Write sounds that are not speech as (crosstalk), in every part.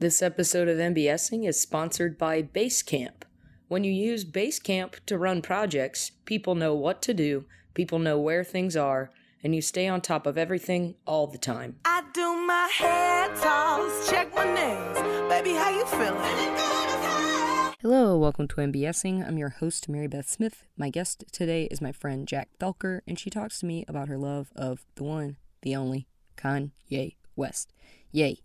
This episode of MBSing is sponsored by Basecamp. When you use Basecamp to run projects, people know what to do, people know where things are, and you stay on top of everything all the time. I do my hair toss, check my nails. Baby, how you feeling? Hello, welcome to MBSing. I'm your host, Mary Beth Smith. My guest today is my friend Jack Felker, and she talks to me about her love of the one, the only, Kanye West. Yay,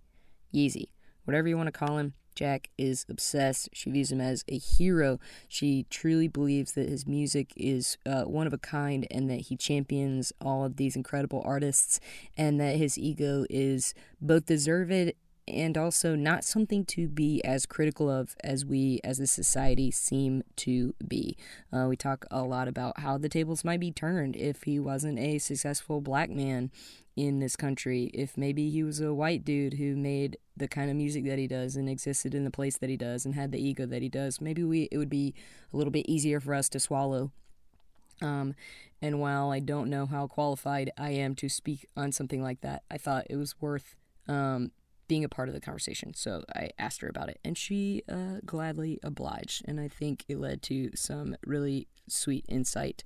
Yeezy, whatever you want to call him. Jack is obsessed. She views him as a hero. She truly believes that his music is uh, one of a kind and that he champions all of these incredible artists and that his ego is both deserved and also not something to be as critical of as we as a society seem to be. Uh, we talk a lot about how the tables might be turned if he wasn't a successful black man in this country, if maybe he was a white dude who made the kind of music that he does and existed in the place that he does and had the ego that he does, maybe we it would be a little bit easier for us to swallow. Um, and while I don't know how qualified I am to speak on something like that, I thought it was worth um, being a part of the conversation. So I asked her about it, and she uh, gladly obliged. And I think it led to some really sweet insight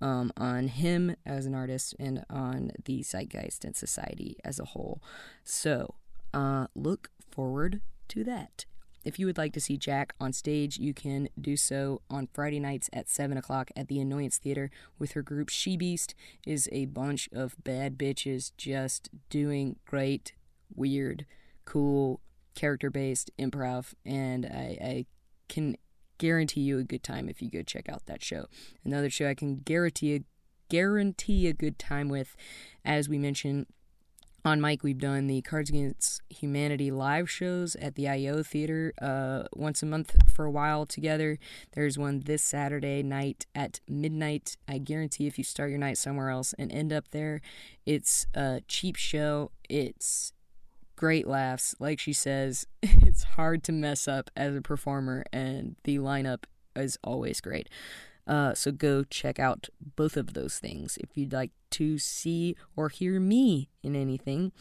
um, on him as an artist and on the zeitgeist and society as a whole. So uh, look forward to that. If you would like to see Jack on stage, you can do so on Friday nights at 7 o'clock at the Annoyance Theater with her group Shebeast is a bunch of bad bitches just doing great, weird, cool, character based improv, and I, I can guarantee you a good time if you go check out that show. Another show I can guarantee a, guarantee a good time with, as we mentioned on mic, we've done the Cards Against Humanity live shows at the IO Theater uh, once a month for a while together. There's one this Saturday night at midnight. I guarantee if you start your night somewhere else and end up there, it's a cheap show. It's great laughs. Like she says, (laughs) it's hard to mess up as a performer, and the lineup is always great. Uh, so go check out both of those things. If you'd like to see or hear me in anything,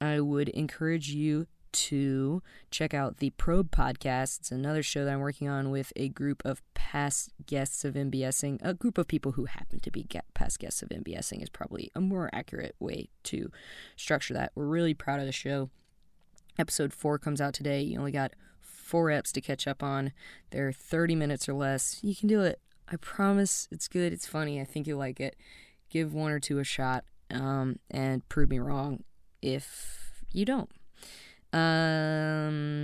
I would encourage you to check out the Probe podcast. It's another show that I'm working on with a group of past guests of MBSing. A group of people who happen to be past guests of MBSing is probably a more accurate way to structure that. We're really proud of the show. Episode 4 comes out today. You only got four eps to catch up on. They're 30 minutes or less. You can do it. I promise it's good. It's funny. I think you'll like it. Give one or two a shot um, and prove me wrong if you don't. Um,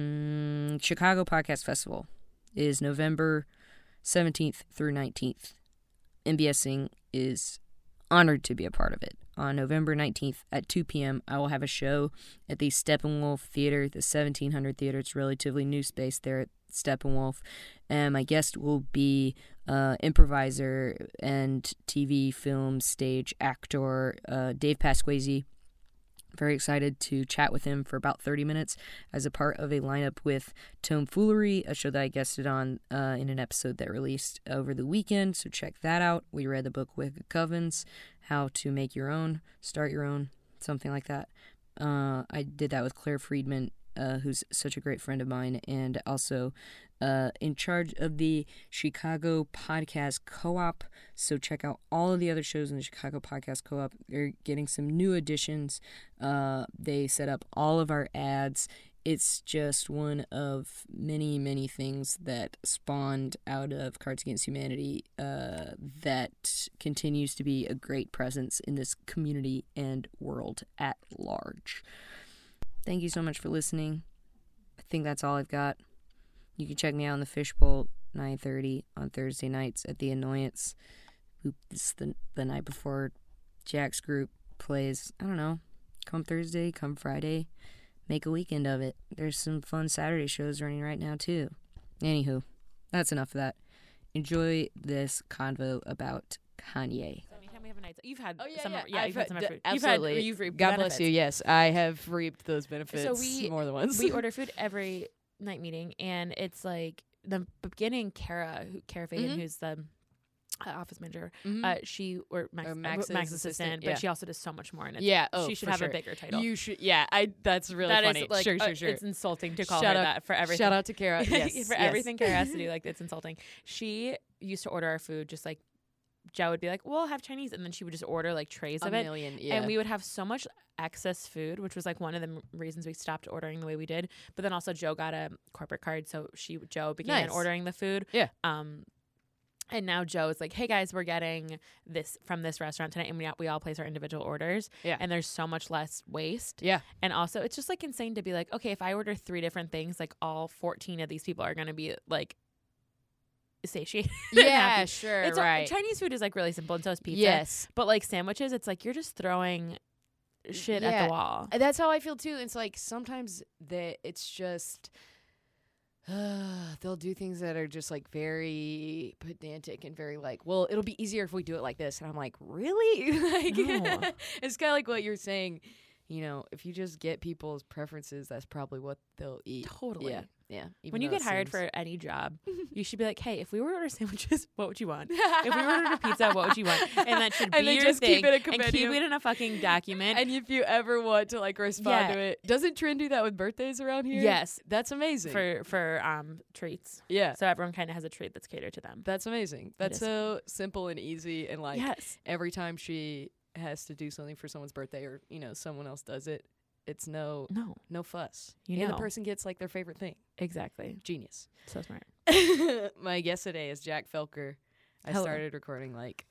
Chicago Podcast Festival is November 17th through 19th. MBSing is honored to be a part of it on November 19th at 2 p.m. I will have a show at the Steppenwolf Theater, the 1700 Theater. It's relatively new space there at Steppenwolf. And my guest will be uh, improviser and TV, film, stage actor uh, Dave Pasquesi. Very excited to chat with him for about 30 minutes as a part of a lineup with Tome Foolery, a show that I guested on uh, in an episode that released over the weekend. So check that out. We read the book Wicked Covens, How to Make Your Own, Start Your Own, something like that. Uh, I did that with Claire Friedman uh, who's such a great friend of mine, and also uh, in charge of the Chicago Podcast Co op. So check out all of the other shows in the Chicago Podcast Co op. They're getting some new additions. Uh, they set up all of our ads. It's just one of many, many things that spawned out of Cards Against Humanity uh, that continues to be a great presence in this community and world at large. Thank you so much for listening. I think that's all I've got. You can check me out on the Fishbowl 9:30 on Thursday nights at the Annoyance. This the the night before Jack's group plays. I don't know. Come Thursday, come Friday, make a weekend of it. There's some fun Saturday shows running right now too. Anywho, that's enough of that. Enjoy this convo about Kanye nights. You've had oh, yeah, summer, yeah, yeah you've had summer food. Absolutely. You've, had, you've reaped God benefits. bless you. Yes, I have reaped those benefits so we, more than once. we (laughs) order food every night meeting, and it's like the beginning. Kara, who, Kara Fagan, Mhm. who's the uh, office manager. Mhm. Uh, she or Max, Or uh, Max's Max's assistant, assistant, yeah. but she also does so much more. And it's, yeah. Oh, she should have sure. a bigger title. You should. Yeah. I. That's really That is funny. like sure. uh, Sure. Sure. it's insulting to call Shout her out- that for everything. Shout out to Kara. (laughs) Yes. for yes. everything Kara has to do. Like it's insulting. She used to order our food just like Joe would be like, "Well, I'll have Chinese," and then she would just order like trays A of it. million. Yeah. And we would have so much excess food, which was like one of the m- reasons we stopped ordering the way we did. But then also Joe got a corporate card, so she Joe began Nice. ordering the food. Yeah. Um, and now Joe is like, "Hey guys, we're getting this from this restaurant tonight, and we we all place our individual orders. Yeah. And there's so much less waste. Yeah. And also, it's just like insane to be like, okay, if I order three different things, like all 14 of these people are gonna be like satiated. (laughs) Yeah. Sure. It's all- right. Chinese food is like really simple, and so is pizza. Yes. But like sandwiches, it's like you're just throwing shit at the wall. Uh, That's how I feel too. It's like sometimes that it's just (sighs) they'll do things that are just like very pedantic and very like, well, it'll be easier if we do it like this. And I'm like, really? (laughs) like, No. (laughs) it's kind of like what you're saying. You know, if you just get people's preferences, that's probably what they'll eat. Totally. Yeah, yeah. When you get hired seems- for any job, (laughs) you should be like, "Hey, if we were to order sandwiches, (laughs) what would you want? (laughs) If we ordered a pizza, what would you want?" And that should be And then your just keep it a and keep it in a fucking document. and if you ever want to like respond Yeah. to it, doesn't Trin do that with birthdays around here? yes, that's amazing. for for um treats. yeah, So everyone kind of has a treat that's catered to them. That's amazing. That's so simple and easy and like yes. every time she has to do something for someone's birthday or, you know, someone else does it, it's no No. no fuss. You and know. the person gets like their favorite thing. Exactly. Genius. So smart. (laughs) My guest today is Jack Felker. I Hello. started recording like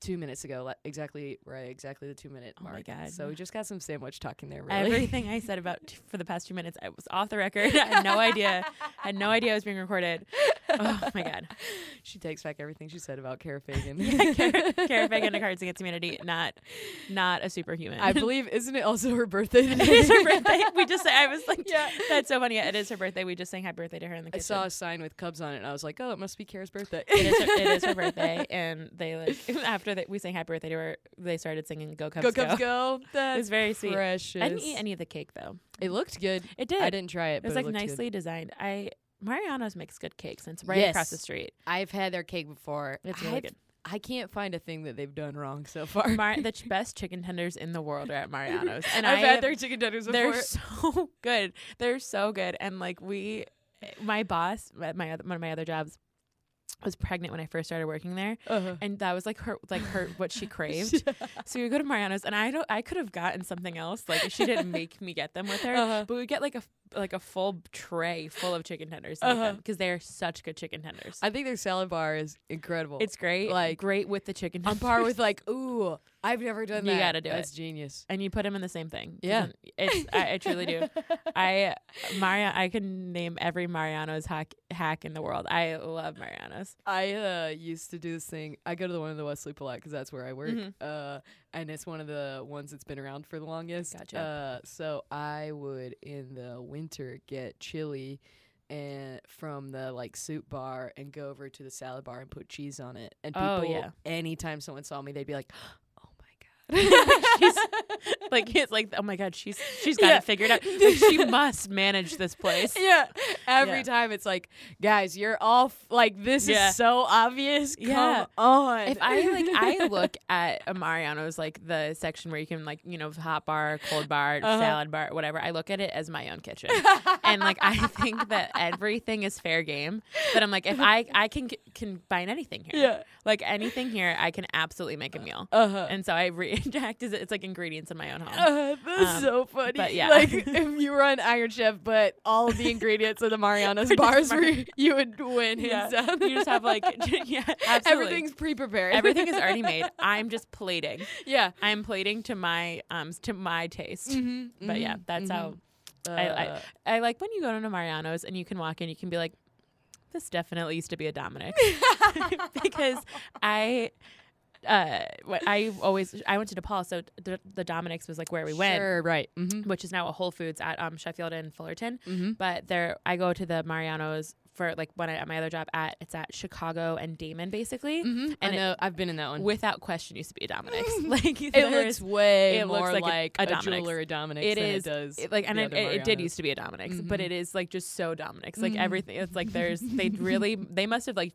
two minutes ago, exactly right, exactly the two minute Oh my mark. God. So we just got some sandwich talking there. Really. Everything I said about t- for the past two minutes, I was off the record. (laughs) I had no idea. I had no idea I was being recorded. Oh my god. (laughs) she takes back everything she said about Kara Fagan. (laughs) Yeah, Fagan, Cards Against Humanity, not not a superhuman. I believe, isn't it also her birthday it is her birthday. We just I was like, Yeah. that's so funny. Yeah, it is her birthday. We just sang happy birthday to her in the kids. I saw a sign with Cubs on it, and I was like, "Oh, it must be Kara's birthday." it is her, it is her birthday, and they like after they, we sang happy birthday to her, they started singing Go Cubs go Cubs go! That's (laughs) It was very sweet. precious. I didn't eat any of the cake though. It looked good. It did. I didn't try it. It was like it nicely Good. designed. I Mariano's makes good cakes, and it's right across the street. I've had their cake before. It's really I've- good. I can't find a thing that they've done wrong so far. Mar- (laughs) the ch- best chicken tenders in the world are at Mariano's, and I've I had have- their chicken tenders before. They're so (laughs) good. They're so good. And like we, my boss at my other, one of my other jobs was pregnant when I first started working there, uh-huh. and that was like her like her what she (laughs) craved. so we would go to Mariano's, and I don't I could have gotten something else. Like she didn't (laughs) make me get them with her, Uh-huh. but we get like a like a full tray full of chicken tenders Uh-huh. because they are such good chicken tenders. I think their salad bar is incredible. it's great, like, great with the chicken. on Tenders. par with like, ooh, I've never done (laughs) You that. You gotta do That's it. genius. and you put them in the same thing. Yeah. it's I, I truly do. (laughs) I Maria, I can name every Mariano's hack hack in the world. I love Mariano's. I uh, used to do this thing. I go to the one in the West Loop a lot because that's where I work. Mhm. Uh, and it's one of the ones that's been around for the longest. Gotcha. Uh, so I would in the winter get chili and from the like soup bar and go over to the salad bar and put cheese on it. And oh, people, Oh, yeah. anytime someone saw me, they'd be like, "Oh (laughs) She's (laughs) like it's like oh my god, she's she's got Yeah. it figured out. (laughs) Like she must manage this place. yeah. Every Yeah. time it's like, guys, you're all f- like this Yeah. is so obvious. Come Yeah. on. If I like I look at a Mariano's like the section where you can like, you know, hot bar, cold bar, Uh-huh. salad bar, whatever, I look at it as my own kitchen. and like I think that everything is fair game. That I'm like if I I can combine anything here. yeah. Like anything here I can absolutely make a meal. Uh huh. And so I (laughs) react as it's like ingredients in my own home. (laughs) Uh, that's Um, so funny. but yeah. like (laughs) if you were on Iron Chef, but all of the ingredients of the just bars were you would win Yeah. down. You just have like yeah, absolutely. everything's pre-prepared. everything is already made. I'm just plating. yeah. I'm plating to my um to my taste. Mm-hmm, But yeah, that's how I, I I like when you go to Mariano's and you can walk in, you can be like, this definitely used to be a Dominick because I. Uh, what I always I went to DePaul, so the, the Dominick's was like where we went, Sure, right. Mm-hmm. which is now a Whole Foods at um Sheffield and Fullerton. Mm-hmm. But there, I go to the Mariano's for like when I at my other job at it's at Chicago and Damen basically. Mm-hmm. I And it- know. I've been in that one. Without question, used to be a Dominick's. (laughs) like it looks way it looks more like like, a- a a, Dominick's. jeweler at Dominick's It than is it does. it- like and it, it, it did used to be a Dominick's, but Mhm. it is like just so Dominick's. Like Mhm. everything, it's like there's they (laughs) really they must have like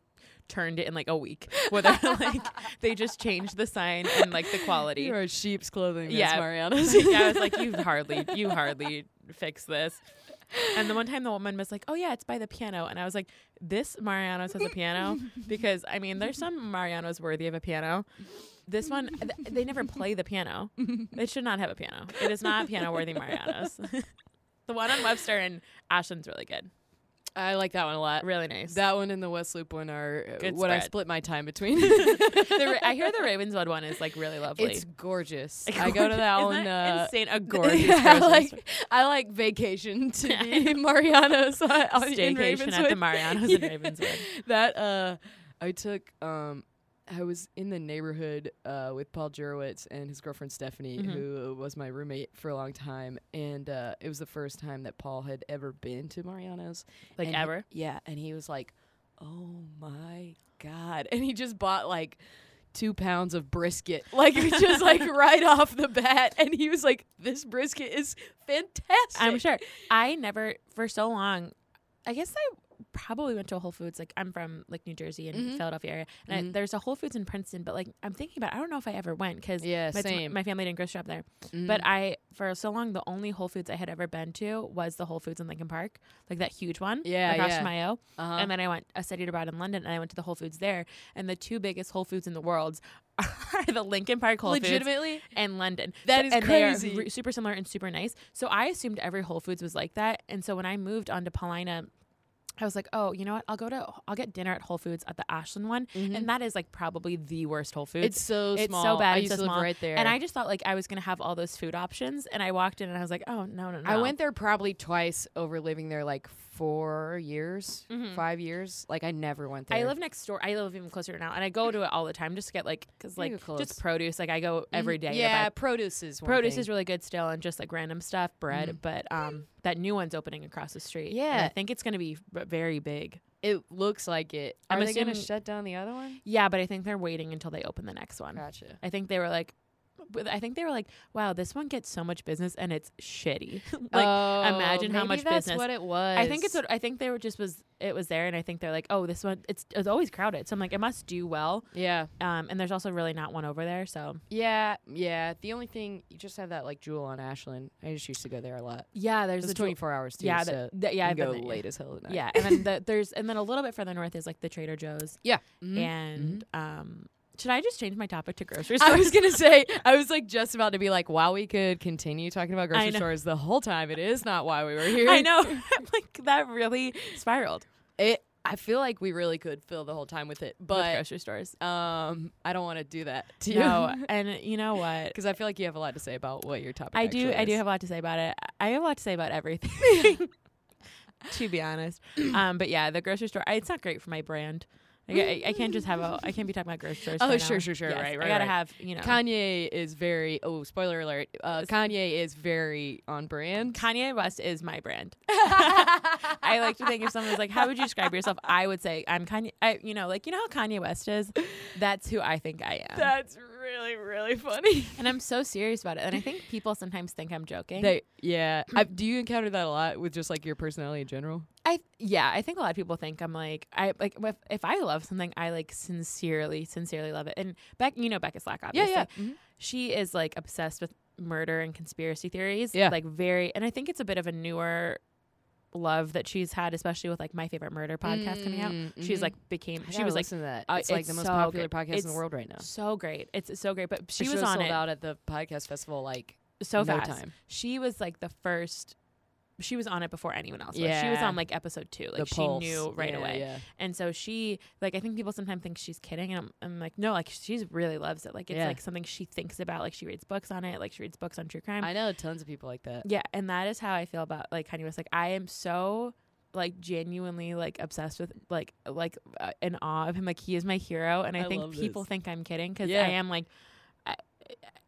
turned it in like a week. Whether (laughs) like they just changed the sign and like the quality. You are sheep's clothing. Yeah. (laughs) Yeah, Mariano's. Like, I was like, you (laughs) hardly, you hardly fix this. And the one time the woman was like, "Oh yeah, it's by the piano," and I was like, "This Mariano's has a piano because I mean, there's some Mariano's worthy of a piano. This one, th- they never play the piano. It should not have a piano. It is not piano worthy Mariano's. the one on Webster and Ashland's really good, I like that one a lot. really nice. That one and the West Loop one are uh, Good what I split my time between. (laughs) (laughs) The Ra- I hear the Ravenswood one is like really lovely. it's gorgeous. (laughs) I go to that Isn't one. that uh, insane. A gorgeous yeah, I like I like vacation to be Mariano's on, on, in staycation at the. Mariano's in Ravenswood. that uh I took um I was in the neighborhood uh, with Paul Jurowitz and his girlfriend Stephanie, Mhm. who was my roommate for a long time, and uh, it was the first time that Paul had ever been to Mariano's. Like And he- ever. yeah, and he was like, "Oh my god!" And he just bought like two pounds of brisket, (laughs) like just like (laughs) right off the bat, and he was like, "This brisket is fantastic." I'm sure. I never for so long. I guess I probably went to a Whole Foods. Like I'm from like New Jersey and Mhm. Philadelphia area, and I, Mhm. there's a Whole Foods in Princeton. But like I'm thinking about, it. I don't know if I ever went because Yeah, my, same. my family didn't grocery shop there. Mhm. But I for so long the only Whole Foods I had ever been to was the Whole Foods in Lincoln Park, like that huge one. Yeah, across yeah. from IO. uh-huh. And then I went, I studied abroad in London, and I went to the Whole Foods there. And the two biggest Whole Foods in the world (laughs) are the Lincoln Park Whole Foods legitimately. and London. That So- is and they are crazy. re- super similar and super nice. So I assumed every Whole Foods was like that. And so when I moved on to Paulina, I was like, oh, you know what? I'll go to, I'll get dinner at Whole Foods at the Ashland one, mm-hmm. and that is like probably the worst Whole Foods. It's so It's small. so bad. I it's so to live small. right there. And I just thought like I was gonna have all those food options, and I walked in and I was like, oh no no no. I went there probably twice over living there like four years, Mhm. five years. Like I never went there. I live next door. I live even closer now, and I go to it all the time just to get like, cause like just produce. Like I go every day. Yeah, buy produce is produce thing. is really good still and just like random stuff bread Mhm. but um that new one's opening across the street and Yeah. i think it's going to be very big It looks like it. Are I'm they gonna shut down the other one? yeah but i think they're waiting until they open the next one Gotcha. i think they were like i think they were like wow this one gets so much business and it's shitty (laughs) like oh, imagine how much that's business- what it was. I think it's what I think they were just was it was there and I think they're like oh this one it's it's always crowded so I'm like it must do well Yeah, um and there's also really not one over there so yeah, yeah. The only thing you just have that like Jewel on Ashland. I just used to go there a lot. yeah there's It's the twenty four hours too. yeah so the, the, yeah been go there, late as hell at night. yeah and then the, there's and then a little bit further north is like the Trader Joe's (laughs) yeah. Mhm. and um should I just change my topic to grocery stores? (laughs) I was gonna say, I was like just about to be like, wow, we could continue talking about grocery stores the whole time. It is not why we were (laughs) here. I know. (laughs) like that really spiraled It. I feel like we really could fill the whole time with it, with but grocery stores. um, I don't want to do that to you. No, and you know what? because I feel like you have a lot to say about what your topic. Is. I do. actually I do have a lot to say about it. I have a lot to say about everything. to be honest, um, but yeah, the grocery store. I, it's not great for my brand. Like, I, I can't just have a. I can't be talking about grocery stores. Oh, an sure, sure, sure. Yes, Right, I gotta right. have you know. Kanye is very. Oh, spoiler alert. Uh, Kanye is very on brand. Kanye West is my brand. (laughs) I like to think if someone was like, "How would you describe yourself?" I would say I'm Kanye. I, you know, like you know how Kanye West is. That's who I think I am. That's really, really funny. (laughs) and I'm so serious about it. And I think people sometimes think I'm joking. They, yeah. (clears throat) I, do you encounter that a lot with just like your personality in general? I yeah, I think a lot of people think I'm like I like if, if I love something, I like sincerely, sincerely love it. And Beck, you know Becca Slack, obviously. Mhm. She is like obsessed with murder and conspiracy theories. Yeah. Like very and I think it's a bit of a newer love that she's had, especially with like my favorite murder podcast coming out. Mm, She's mhm. like became she was like that. uh, it's like the most so popular podcast in the world right now. so great. It's so great. But she The was show on sold it out at the podcast festival like so no fast. time. She was like the first she was on it before anyone else was. She was on like episode two. Like the she pulse. knew right Yeah, away. Yeah. And so she, like, I think people sometimes think she's kidding, and I'm, I'm like, no, like, she really loves it. Like, it's Yeah. like something she thinks about. Like, she reads books on it. Like, she reads books on true crime. I know tons of people like that. yeah, and that is how I feel about like Kanye West. Like, I am so like genuinely like obsessed with like like uh, in awe of him. Like, he is my hero, and I, I think people this. think I'm kidding because Yeah. I am like.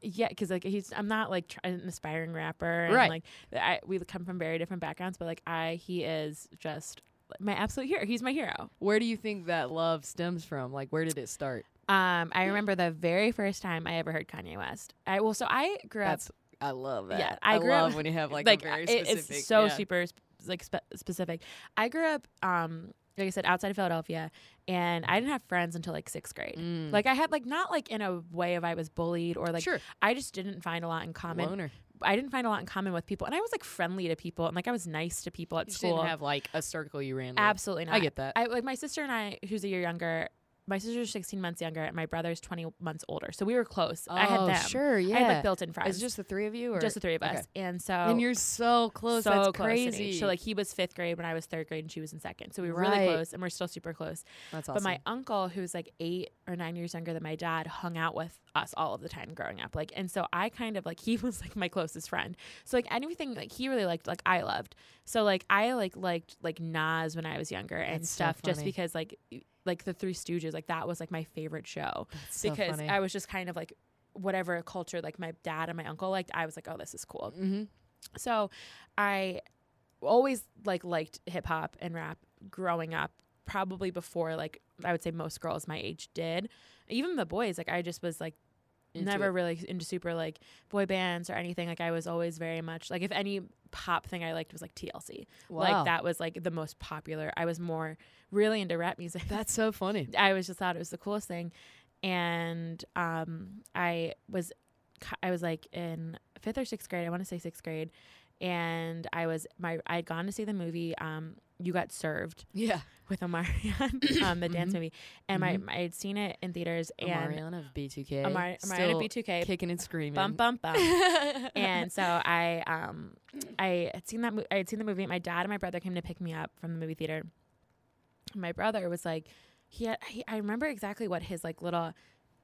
Yeah, because like he's, I'm not like tr- an aspiring rapper, and Right. like I, we come from very different backgrounds, but like I, he is just my absolute hero. He's my hero. Where do you think that love stems from? Like, where did it start? Um, I remember the very first time I ever heard Kanye West. I well, so I grew up. I love that. Yeah, I I, grew up- love when you have like, like a very it- specific. it's so yeah. super sp- like spe- specific. I grew up, um, like I said, outside of Philadelphia, and I didn't have friends until like sixth grade. Mm. Like I had like not like in a way of I was bullied or like sure, I just didn't find a lot in common. loner. I didn't find a lot in common with people, and I was like friendly to people, and like I was nice to people at You school. didn't have like a circle you ran. with. Absolutely not. I get that. I like my sister and I, who's a year younger. My sister's 16 months younger, and my brother's 20 months older. So we were close. I had Oh, them. Sure, yeah. I had like built-in friends. Is it just the three of you, or just the three of okay. us, and so And you're so close. so That's close crazy. So like he was fifth grade when I was third grade, and she was in second. So we were really close, and we're still super close. That's awesome. But my uncle, who's like eight or nine years younger than my dad, hung out with us all of the time growing up. Like, and so I kind of like (laughs) he was like my closest friend. So like anything like he really liked, like I loved. So like I like liked like Nas when I was younger and That's so stuff, just because like like the Three Stooges, like that was like my favorite show That's so because funny. I was just kind of like whatever culture like my dad and my uncle liked. I was like, oh, this is cool. mm-hmm. So I always like liked hip hop and rap growing up, probably before like I would say most girls my age did. Even the boys, like I just was like never really into super like boy bands or anything. Like I was always very much like if any pop thing I liked was like TLC. Wow. Like that was like the most popular. I was more really into rap music. (laughs) That's so funny. (laughs) I was just thought it was the coolest thing, and um, I was, I was like in fifth or sixth grade. I want to say sixth grade, and I was my I had gone to see the movie. Um, you got served Yeah. with Omarion, (laughs) um, the dance Mhm. movie, and Mhm. my I had seen it in theaters and Mariana of B2K. Amari- Amarion Still of B2K, kicking and screaming. bum bum bum. (laughs) and so I um I had seen that mo- I had seen the movie. My dad and my brother came to pick me up from the movie theater. My brother was like, he, had, he I remember exactly what his like little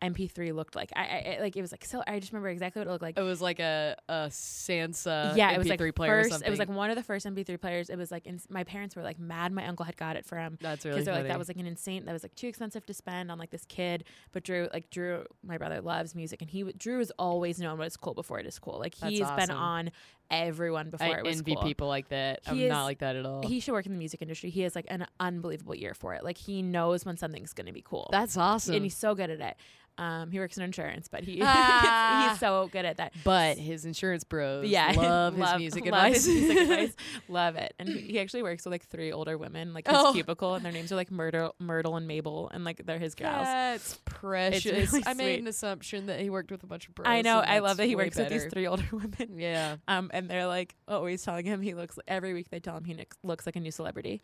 MP3 looked like. I, I like it was like so. I just remember exactly what it looked like. It was like a, a Sansa yeah, MP3 it was like player or first. something. It was like one of the first MP3 players. It was like my parents were like mad. My uncle had got it for him That's because really they're funny. like that was like an insane. That was like too expensive to spend on like this kid. But Drew, like Drew, my brother loves music, and he Drew has always known what is cool before it is cool. Like That's he's been on everyone before I it was envy cool. people like that. I'm He not like that at all. He should work in the music industry. He has like an unbelievable ear for it. Like he knows when something's going to be cool. That's awesome. and he's so good at it. Um, he works in insurance, but he (laughs) Ah. he's so good at that. but his insurance bros Yeah, (laughs) love his music love advice. his music (laughs) advice. Love it. And he, actually works with like three older women, like his Oh. cubicle, and their names are like Myrtle, Myrtle and Mabel, and like they're his gals. That's precious. really I made an assumption that he worked with a bunch of bros. I know. I love that he works with these three older women. Yeah. Um, and they're like always telling him he looks every week. They tell him he looks like a new celebrity.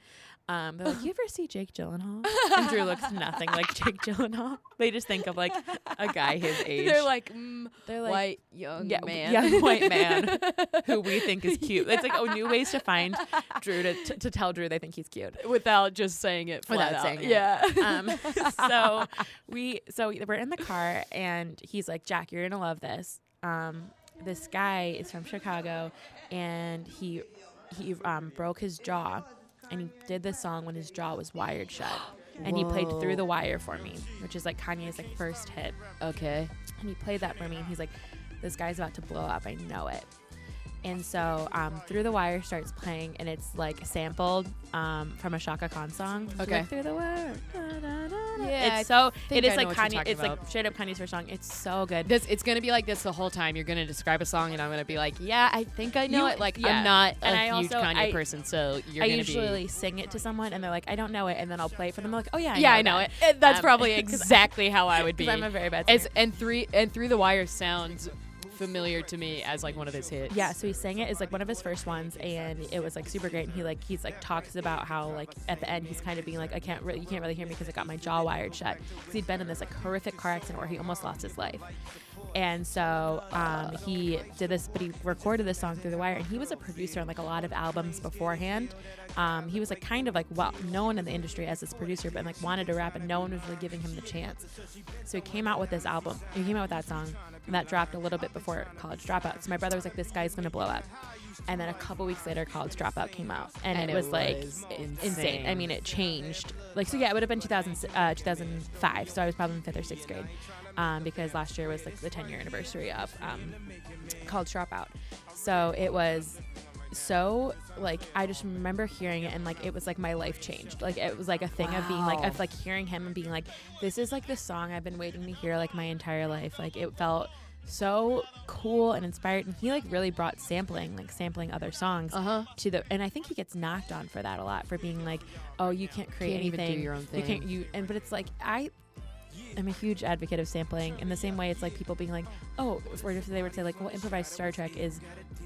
Um, they're like, "You ever see Jake Gyllenhaal?" and Drew looks nothing like Jake Gyllenhaal. They just think of like a guy his (laughs) age. They're like, mm, they're like white young yeah, man. young white man (laughs) who we think is cute. It's like oh, new ways to find (laughs) Drew to, to, to tell Drew they think he's cute. without just saying it flat Without out. saying it. Yeah. Um, so we so we're in the car and he's like, Jack, you're gonna love this. Um, this guy is from Chicago, and he he um, broke his jaw, and he did this song when his jaw was wired shut. And he played through the wire for me, which is like Kanye's like first hit. okay. And he played that for me, and he's like, "This guy's about to blow up. I know it." And so, um, through the wire starts playing, and it's like sampled um, from a Chaka Khan song. Okay. like, through the wire. da, da, da. Yeah, it's so. It is I like Kanye. It's like straight up Kanye's first song. It's so good. This it's gonna be like this the whole time. You're gonna describe a song, and I'm gonna be like, "Yeah, I think I know You- it." Like, yeah. I'm not a And I huge also- Kanye I- person, so you're I gonna usually be. sing it to someone, and they're like, "I don't know it," and then I'll play it for them. They're like, "Oh yeah, I yeah, know I know that." it. That's Um, probably (laughs) exactly how I would (laughs) be. I'm a very bad As, and three and through the wire sounds familiar to me as like one of his hits. Yeah, so he sang it as like one of his first ones, and it was like super great. And he like he's like talks about how like at the end he's kind of being like I can't really you can't really hear me because I got my jaw wired shut because he'd been in this like horrific car accident where he almost lost his life. And so um, he did this, but he recorded this song through the wire, and he was a producer on like a lot of albums beforehand. Um, he was like kind of like well known in the industry as this producer, but like wanted to rap, and no one was really giving him the chance. So he came out with this album. He came out with that song, and that dropped a little bit before College Dropout. So my brother was like, "This guy's gonna blow up." And then a couple weeks later, College Dropout came out, and, And it it was like was i- insane. I mean, it changed. Like so, yeah, it would have been 2000, uh, 2005. So I was probably in fifth or sixth grade, um, because last year was like the 10 year anniversary of um, College Dropout. So it was so like I just remember hearing it and like it was like my life changed. Like it was like a thing of being like Wow. of like hearing him and being like, this is like the song I've been waiting to hear like my entire life. Like it felt so cool and inspired and he like really brought sampling like sampling other songs Uh huh. to the and I think he gets knocked on for that a lot for being like, oh, you can't create Can't anything. your own You can't you and but it's like I am a huge advocate of sampling in the same way it's like people being like, oh, if, or if they would say like, well, improvised Star Trek is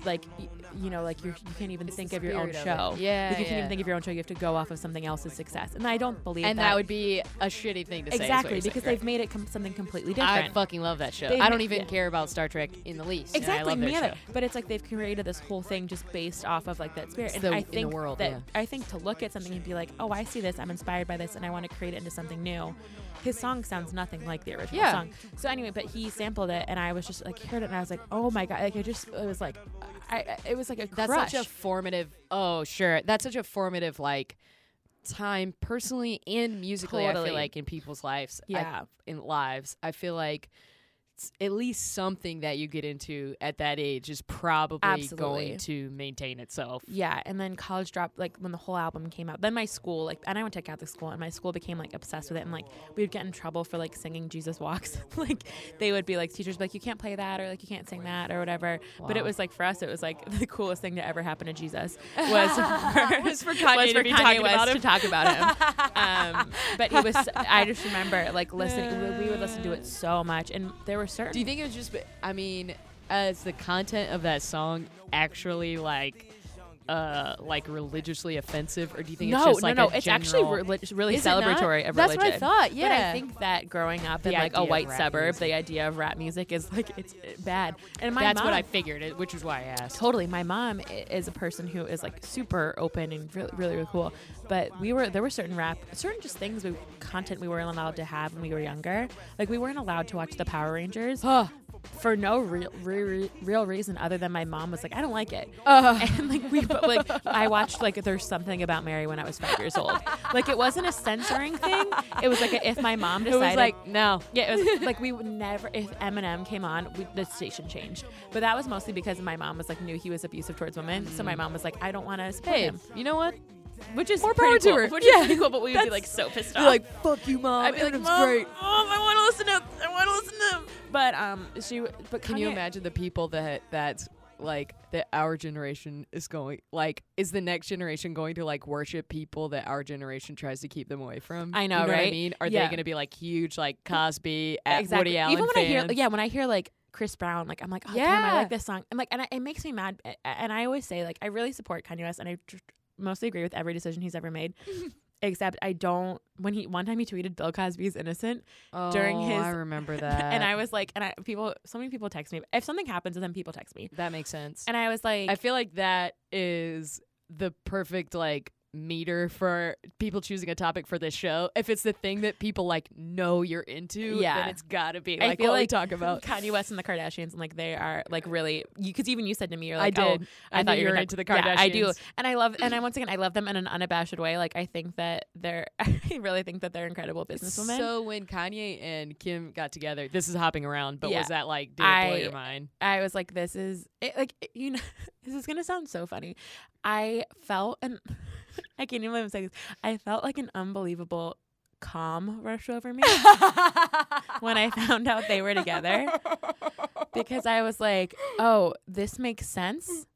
like y- you know like you're, you can't even think of your own of show. it. Yeah, like you can't even think of your own show. You have to go off of something else's success, and I don't believe And that. that would be a shitty thing to say. exactly you're saying, because right? they've made it com- something completely different. I fucking love that show. They've I don't even yeah. care about Star Trek in the least. Exactly, me either. But it's like they've created this whole thing just based off of like that spirit. It's and the- I in the think world, that yeah. I think to look at something and be like, oh, I see this, I'm inspired by this, and I want to create it into something new. His song sounds nothing like the original Yeah. song. So anyway, but he sampled it, and I was just like heard it, and I was like, oh my god, like it just it was like, I I- it was like a That's crush. such a formative. Oh, sure. That's such a formative like time personally and musically. I feel like in people's lives. I- Yeah. in lives, I feel like at least something that you get into at that age is probably Absolutely. going to maintain itself. Yeah, and then college dropped like when the whole album came out. Then my school, like, and I went to Catholic school, and my school became like obsessed with it. And like, we would get in trouble for like singing Jesus Walks. (laughs) like, they would be like, teachers be like, you can't play that, or like, you can't sing that, or whatever. But it was like for us, it was like (laughs) the coolest thing to ever happen to Jesus was (laughs) for, Was for Kanye was to for be Kanye talking West to talk about him. um, but he was. I just remember like listening. we- We would listen to it so much, and there were certain. Do you think it was just? I mean, as the content of that song actually like, uh, like religiously offensive, or do you think no, it's just like no, no. it's actually general- really Is it not? celebratory of religion? That's what I thought. But Yeah. I think that growing up in like a white suburb, music. the idea of rap music is like it's uh, bad. And my That's mom, what I figured, it, which is why I asked. totally. My mom is a person who is like super open and really, really, really cool. But we were there were certain rap, certain just things we content we weren't allowed to have when we were younger. Like we weren't allowed to watch the Power Rangers Huh. For no real, real, real reason other than my mom was like, I don't like it. Uh, (laughs) and like we but like I watched like there's something about Mary when I was five years old. Like it wasn't a censoring thing. It was like a, if my mom (laughs) it decided was like no. yeah, it was (laughs) like we would never if Eminem came on, we, the station changed. But that was mostly because my mom was like knew he was abusive towards women. So my mom was like, I don't want to support Hey, him, you know what? which is more power to her. Which Yeah, is pretty cool. But we would be like so pissed off. like fuck you, mom. I'd be like, mom, great. mom, I want to listen to listen to him. But um, she, but Can you Kanye- imagine the people that that's like that our generation is going like is the next generation going to like worship people that our generation tries to keep them away from? I know, you know What I right? mean, are Yeah. they going to be like huge like Cosby, at exactly. Woody Allen Even when I hear, fans? yeah, when I hear like Chris Brown, like I'm like, oh, damn, I Yeah. like this song. And like, and I, it makes me mad. A- And I always say, like, I really support Kanye West, and I tr- mostly agree with every decision he's ever made. (laughs) Except I don't. When he one time he tweeted Bill Cosby's innocent, during Oh, his- I remember (laughs) that, and I was like, and I people, so many people text me. If something happens to them, people text me, that makes sense. and I was like, I feel like that is the perfect like meter for people choosing a topic for this show. If it's the thing that people like know you're into, Yeah. then it's gotta be I like feel what we like talk about. Kanye West and the Kardashians, and like they are like really, because even you said to me, you're I like, did. oh, I, I, thought you were into the Yeah, I do, and I love, and I (laughs) once again, I love them in an unabashed way. Like I think that they're, (laughs) I really think that they're incredible businesswomen. So when Kanye and Kim got together, this is hopping around, but Yeah. was that like did it blow your mind? I was like, this is it, like you know, (laughs) this is gonna sound so funny. I felt and (laughs) I can't even believe I'm saying this. I felt like an unbelievable calm rush over me (laughs) when I found out they were together because I was like, oh, this makes sense.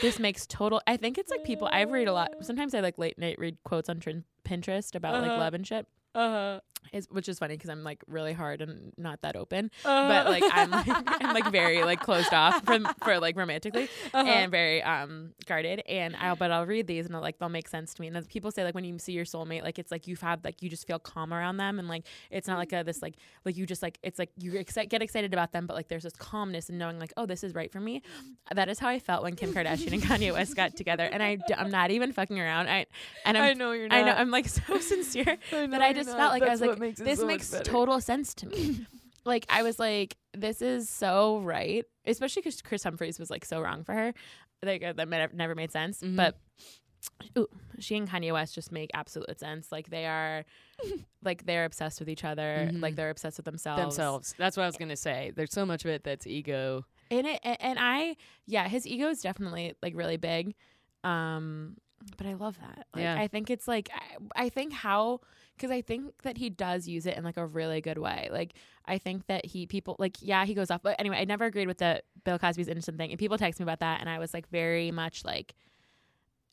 This makes total. I think it's like people. I read a lot. Sometimes I like late night read quotes on Pinterest about like Uh-huh. love and shit. Uh-huh. Is, which is funny because I'm like really hard and not that open, but like I'm like I'm like very like closed off from for like romantically Uh-huh. and very um guarded. And I'll but I'll read these and I'll, like they'll make sense to me. And people say like when you see your soulmate, like it's like you've had like you just feel calm around them and like it's not like a this like like you just like it's like you get excited about them, but like there's this calmness and knowing like oh this is right for me. That is how I felt when Kim Kardashian and Kanye West got together. And I d- I'm not even fucking around. I and I'm I know you're not. I know I'm like so (laughs) sincere I but I just felt like I was what like, makes this so makes total sense to me. (laughs) like I was like, this is so right, especially because Kris Humphries was like so wrong for her. Like uh, that never never made sense. Mhm. But ooh, she and Kanye West just make absolute sense. Like they are, (laughs) like they're obsessed with each other. Mhm. Like they're obsessed with themselves. themselves. That's what I was gonna say. There's so much of it that's ego and it and I yeah, his ego is definitely like really big. Um but I love that. Like, Yeah. I think it's like I, I think how because I think that he does use it in like a really good way. Like I think that he people like yeah he goes off. But anyway, I never agreed with the Bill Cosby's innocent thing, and people text me about that, and I was like very much like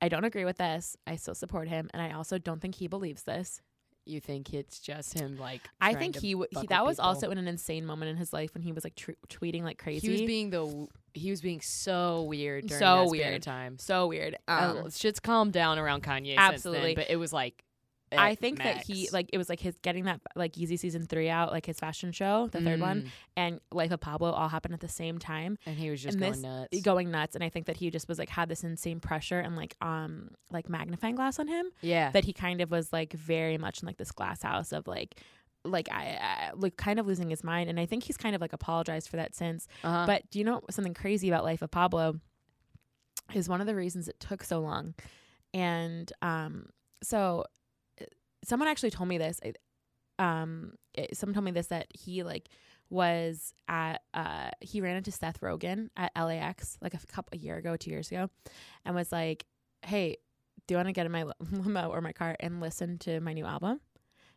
I don't agree with this. I still support him, and I also don't think he believes this. You think it's just him like I think he, w- he that with was people? also in an insane moment in his life when he was like tr- tweeting like crazy. he was being the he was being so weird during So that weird. time. so weird. Uh, Um, shit's calmed down around Kanye absolutely. since then, but it was like I think that he like it was like his getting that like Yeezy season three out, like his fashion show, the third one, Mm. and Life of Pablo all happened at the same time, and he was just and going this- nuts. going nuts. And I think that he just was like had this insane pressure and like um like magnifying glass on him yeah, that he kind of was like very much in like this glass house of like like I, I like kind of losing his mind. And I think he's kind of like apologized for that since. uh-huh. But do you know something crazy about Life of Pablo? Is one of the reasons it took so long, and um, so uh, someone actually told me this. Um, it, someone told me this that he like was at uh he ran into Seth Rogen at LAX like a couple a year ago, two years ago, and was like, "Hey, do you want to get in my (laughs) limo or my car and listen to my new album?"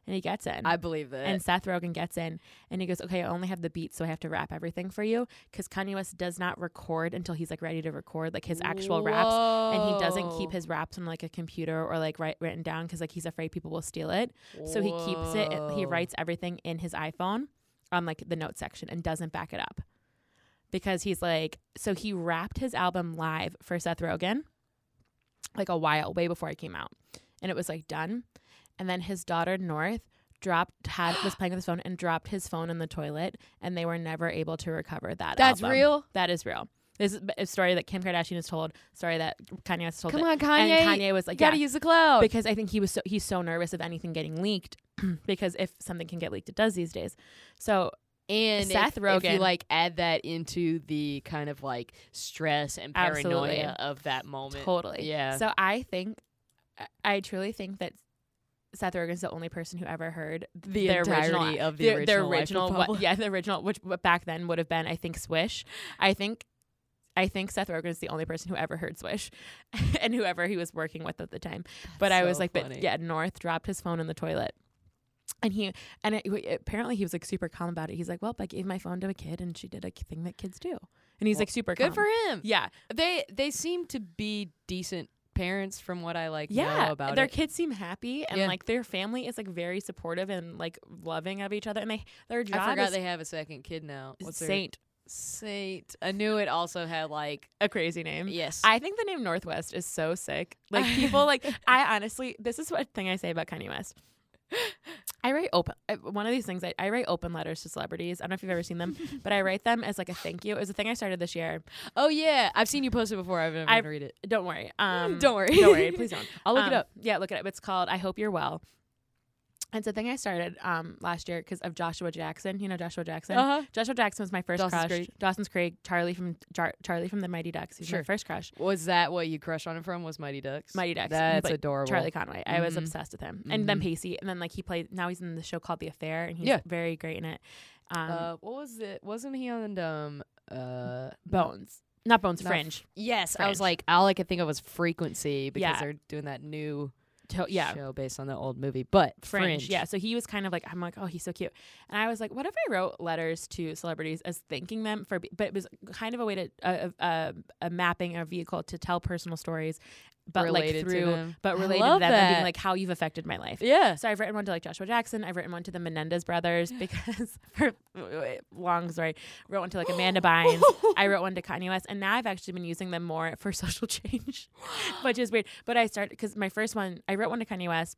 And he gets in. I believe it. And Seth Rogen gets in and he goes, Okay, I only have the beat, so I have to rap everything for you. Because Kanye West does not record until he's like ready to record, like his actual raps. And he doesn't keep his raps on like a computer or like write, written down because like he's afraid people will steal it. So he keeps it, he writes everything in his iPhone on like the note section and doesn't back it up. Because he's like, so he rapped his album live for Seth Rogen like a while, way before it came out. And it was like done. And then his daughter North dropped had was playing with his phone and dropped his phone in the toilet and they were never able to recover that. That's album. real? That is real. This is a story that Kim Kardashian has told, story that Kanye has told. Come on, Kanye. And Kanye was like, you gotta yeah, use the cloud. because I think he was so he's so nervous of anything getting leaked (clears throat) because if something can get leaked, it does these days. So and Seth if, if you Rogen- like add that into the kind of like stress and paranoia Absolutely. of that moment. totally, Yeah. So I think, I truly think that Seth Rogen's the only person who ever heard the the entirety original of the, original, the original what, yeah the original which back then would have been I think Swish. I think I think Seth Rogen is the only person who ever heard Swish (laughs) and whoever he was working with at the time. But I was like funny. but yeah North dropped his phone in the toilet. And he and it, apparently he was like super calm about it. He's like well I gave my phone to a kid and she did a thing that kids do. And he's Well, like super Good calm. for him. yeah. They they seem to be decent parents from what I like yeah know about their it. kids seem happy and Yeah. like their family is like very supportive and like loving of each other and they their job I forgot they have a second kid now. What's their- Saint Saint. I knew it also had like a crazy name yes. I think the name Northwest is so sick. Like people like (laughs) I honestly this is what thing I say about Kanye West. I write open one of these things I, I write open letters to celebrities. I don't know if you've ever seen them, but I write them as like a thank you. It was a thing I started this year. oh yeah, I've seen you post it before. I've never read it. Don't worry. Um Don't worry. Don't worry. (laughs) Please don't. I'll look it Um, up. Yeah, look it up. It's called I Hope You're Well. It's a thing I started um last year because of Joshua Jackson. You know Joshua Jackson. Uh huh. Joshua Jackson was my first Dawson's crush. Creek. Dawson's Creek. Charlie from Jar- Charlie from the Mighty Ducks. He's Sure. my first crush. Was that what you crushed on him from? Was Mighty Ducks? Mighty Ducks. That's Like, adorable. Charlie Conway. I was Mhm. obsessed with him. And then Mhm. Pacey. And then like he played now he's in the show called The Affair and he's Yeah. very great in it. Um uh, what was it? Wasn't he on um uh Bones. Not Bones, not Fringe. Yes, I was like all I could think of was Frequency because Yeah. they're doing that new To- yeah. show based on the old movie. But Fringe. Fringe, Yeah. So he was kind of like, I'm like, oh, he's so cute. And I was like, what if I wrote letters to celebrities as thanking them for, be- but it was kind of a way to, uh, uh, a mapping, a vehicle to tell personal stories, but Related like to through, but related to them and being like how you've affected my life. yeah. So I've written one to like Joshua Jackson. I've written one to the Menendez brothers (gasps) because (laughs) for long story, wrote one to like Amanda (laughs) Bynes. I wrote one to Kanye West, and now I've actually been using them more for (laughs) social change, (gasps) which is weird. But I started because my first one, I wrote one to Kanye West,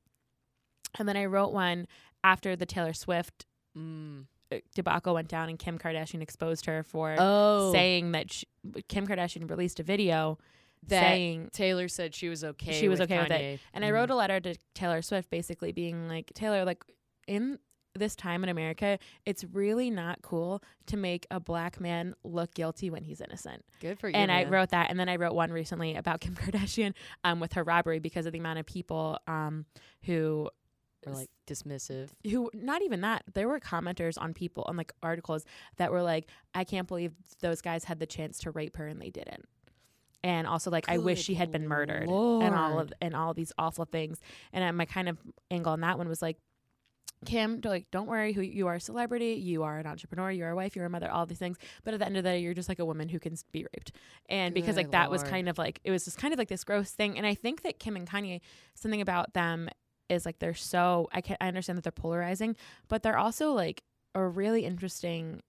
and then I wrote one after the Taylor Swift Mm. uh, debacle went down and Kim Kardashian exposed her for Oh, saying that she, Kim Kardashian released a video that saying Taylor said she was okay. She was okay with it. And I Mhm. wrote a letter to Taylor Swift basically being like, Taylor, like in this time in America, it's really not cool to make a black man look guilty when he's innocent. Good for you. and I wrote that and then I wrote one recently about (laughs) Kim Kardashian um with her robbery because of the amount of people um who or like dismissive. who not even that there were commenters on people on like articles that were like i can't believe those guys had the chance to rape her and they didn't and also like i wish she had been murdered and all of and all these awful things and uh, my kind of angle on that one was like Kim, like, don't worry. Who you are a celebrity, you are an entrepreneur, you're a wife, you're a mother, all these things. But at the end of the day, you're just like a woman who can be raped. And because like Good that was kind of like it was just kind of like this gross thing. And I think that Kim and Kanye, something about them is like they're so I can I understand that they're polarizing, but they're also like a really interesting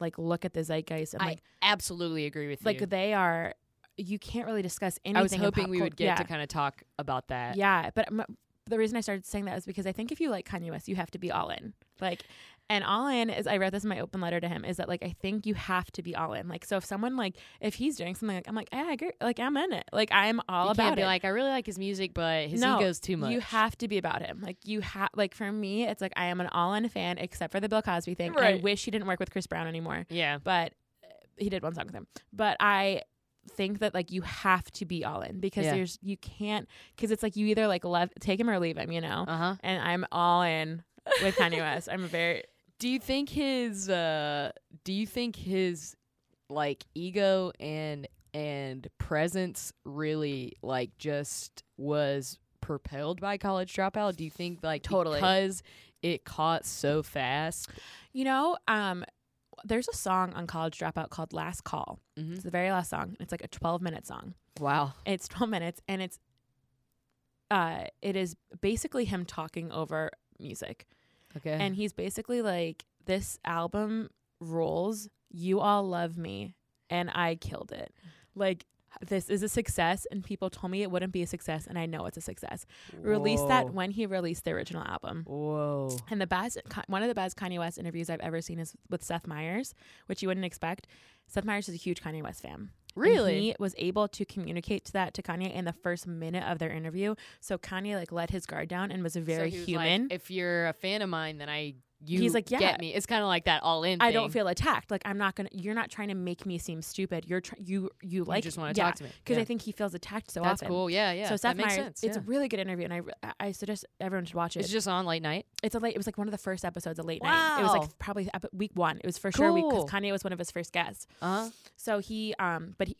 like look at the zeitgeist and I like absolutely agree with you. like you. they are you can't really discuss anything. I was in hoping we would get yeah. to kind of talk about that. Yeah, but m- the reason I started saying that is because I think if you like Kanye West, you have to be all in. Like, and all in is I read this in my open letter to him is that like I think you have to be all in. Like, so if someone like if he's doing something like I'm like yeah, I agree. Like I'm in it. Like I'm all you about can't be it. like, I really like his music, but his no, ego's too much. You have to be about him. Like you have like for me, it's like I am an all in fan except for the Bill Cosby thing. And I wish he didn't work with Chris Brown anymore, yeah. but uh, he did one song with him. But I think that like you have to be all in because Yeah. there's you can't because it's like you either like love take him or leave him, you know. Uh huh. And I'm all in with Kanye West. I'm a very (laughs) Do you think his uh do you think his like ego and and presence really like just was propelled by college dropout? Do you think like Totally. because it caught so fast? you know um there's a song on College Dropout called Last Call. Mm-hmm. It's the very last song. It's like a 12 minute song. Wow. It's 12 minutes and it's uh it is basically him talking over music. Okay. And he's basically like this album rules. You all love me and I killed it. Like this is a success and people told me it wouldn't be a success and I know it's a success. Released that when he released the original album. Whoa. And the best, one of the best Kanye West interviews I've ever seen is with Seth Meyers, which you wouldn't expect. Seth Meyers is a huge Kanye West fan. And Really? he was able to communicate to that to Kanye in the first minute of their interview. So Kanye like let his guard down and was very So was like, human. if you're a fan of mine, then I you He's like, yeah. get me. It's kind of like that all in. I don't feel attacked. Like I'm not gonna. You're not trying to make me seem stupid. You're try, you you like you just want to yeah, talk to me because Yeah. I think he feels attacked so that's often. cool. Yeah, yeah. So Seth that makes Meyers, sense. it's yeah. a really good interview, and I I suggest everyone should watch it. It's just on late night. It's a late. It was like one of the first episodes of late night. It was like probably week one. It was for sure week because Kanye was one of his first guests. Uh huh. So he, um, but he,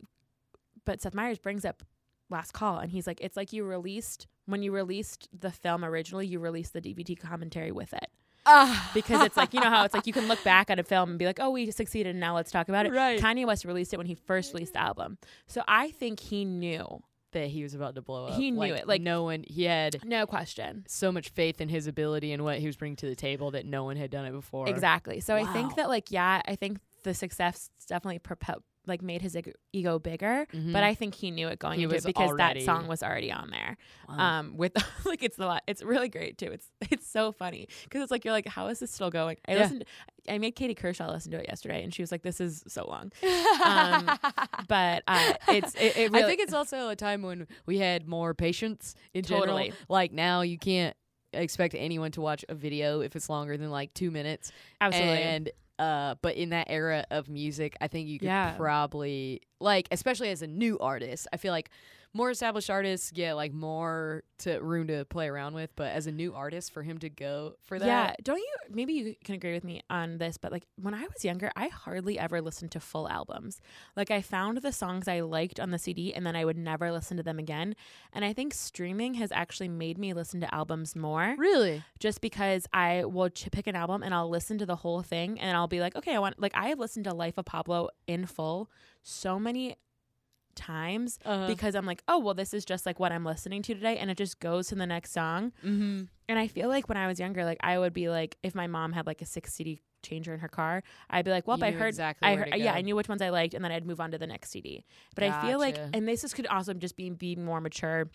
but Seth Meyers brings up Last Call, and he's like, it's like you released when you released the film originally, you released the DVD commentary with it Ah. because it's like you know how it's like you can look (laughs) back at a film and be like, oh, we succeeded, and now let's talk about it. Right. Kanye West released it when he first released the album, so I think he knew, that he was about to blow up. He knew it, like- no one. He had no question. so much faith in his ability and what he was bringing to the table that no one had done it before. Exactly. So I think that like yeah, I think the success definitely propel like made his ego bigger, Mhm. but I think he knew it going He into was it because already- that song was already on there. Wow. Um, with (laughs) like it's a lot. It's really great too. It's (laughs) it's so funny because it's like you're like, how is this still going? I Yeah. listened. I made Katie Kershaw listen to it yesterday, and she was like, "This is so long." (laughs) um, but uh, it's it, it really. I think it's also a time when we had more patience in Totally. general. Like now, you can't expect anyone to watch a video if it's longer than like two minutes. absolutely. And uh, but in that era of music, I think you could Yeah. probably like, especially as a new artist, I feel like more established artists get like more to room to play around with. But as a new artist, for him to go for that, Yeah, don't you? Maybe you can agree with me on this, but like when I was younger, I hardly ever listened to full albums. Like I found the songs I liked on the CD, and then I would never listen to them again. And I think streaming has actually made me listen to albums more, really, just because I will ch- pick an album and I'll listen to the whole thing, and I'll be like, okay, I want. Like I have listened to Life of Pablo in full so many times uh, because I'm like, oh well, this is just like what I'm listening to today, and it just goes to the next song. mm-hmm. And I feel like when I was younger, like I would be like, if my mom had like a six CD changer in her car, I'd be like, well, I heard, exactly I heard, yeah. I knew which ones I liked, and then I'd move on to the next CD. But I feel like, and this is could also just be being more mature,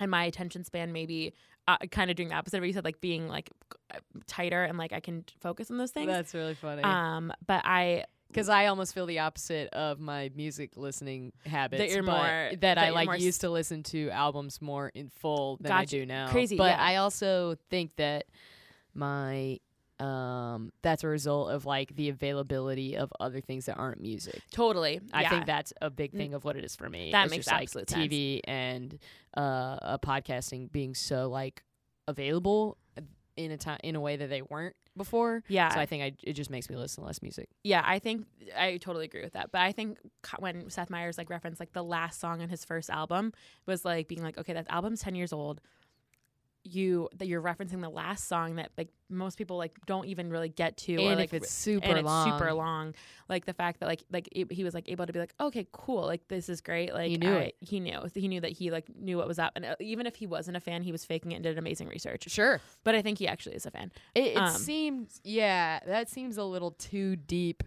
and my attention span maybe uh, kind of doing the opposite of what you said, like being like uh, tighter and like I can focus on those things. that's really funny. Um, but I Because I almost feel the opposite of my music listening habits. That you're more- that, that I like used to listen to albums more in full than I do now. Crazy, but yeah. I also think that my um that's a result of like the availability of other things that aren't music. totally, I yeah. think that's a big thing of what it is for me. That It's makes just, like absolute sense. TV and uh, uh podcasting being so like available in a time in a way that they weren't before. Yeah. So I think I it just makes me listen to less music. Yeah, I think I totally agree with that. But I think when Seth Meyers like referenced like the last song on his first album was like being like, okay, that album's ten years old. You that you're referencing the last song that like most people like don't even really get to, or and like if it's super and long, it's super long. Like the fact that like like it, he was like able to be like, okay, cool, like this is great. Like He knew I- it. He knew. He knew that he like knew what was up, and uh, even if he wasn't a fan, he was faking it and did amazing research. Sure. But I think he actually is a fan. It, it Um, seems yeah, that seems a little too deep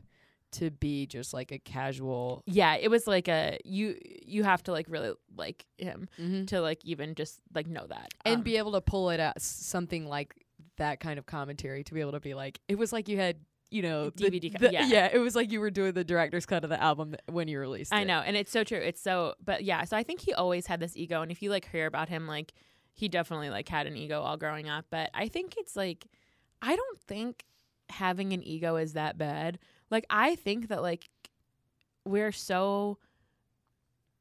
to be just like a casual Yeah, it was like a you you have to like really like him Mhm. to like even just like know that and Um, be able to pull it out s- something like that kind of commentary to be able to be like it was like you had you know the- DVD cut, the- yeah. it was like you were doing the director's cut of the album when you released I it. know, and it's so true. It's so, but yeah. So I think he always had this ego, and if you like hear about him, like he definitely like had an ego all growing up. But I think it's like, I don't think having an ego is that bad. Like I think that like we're so,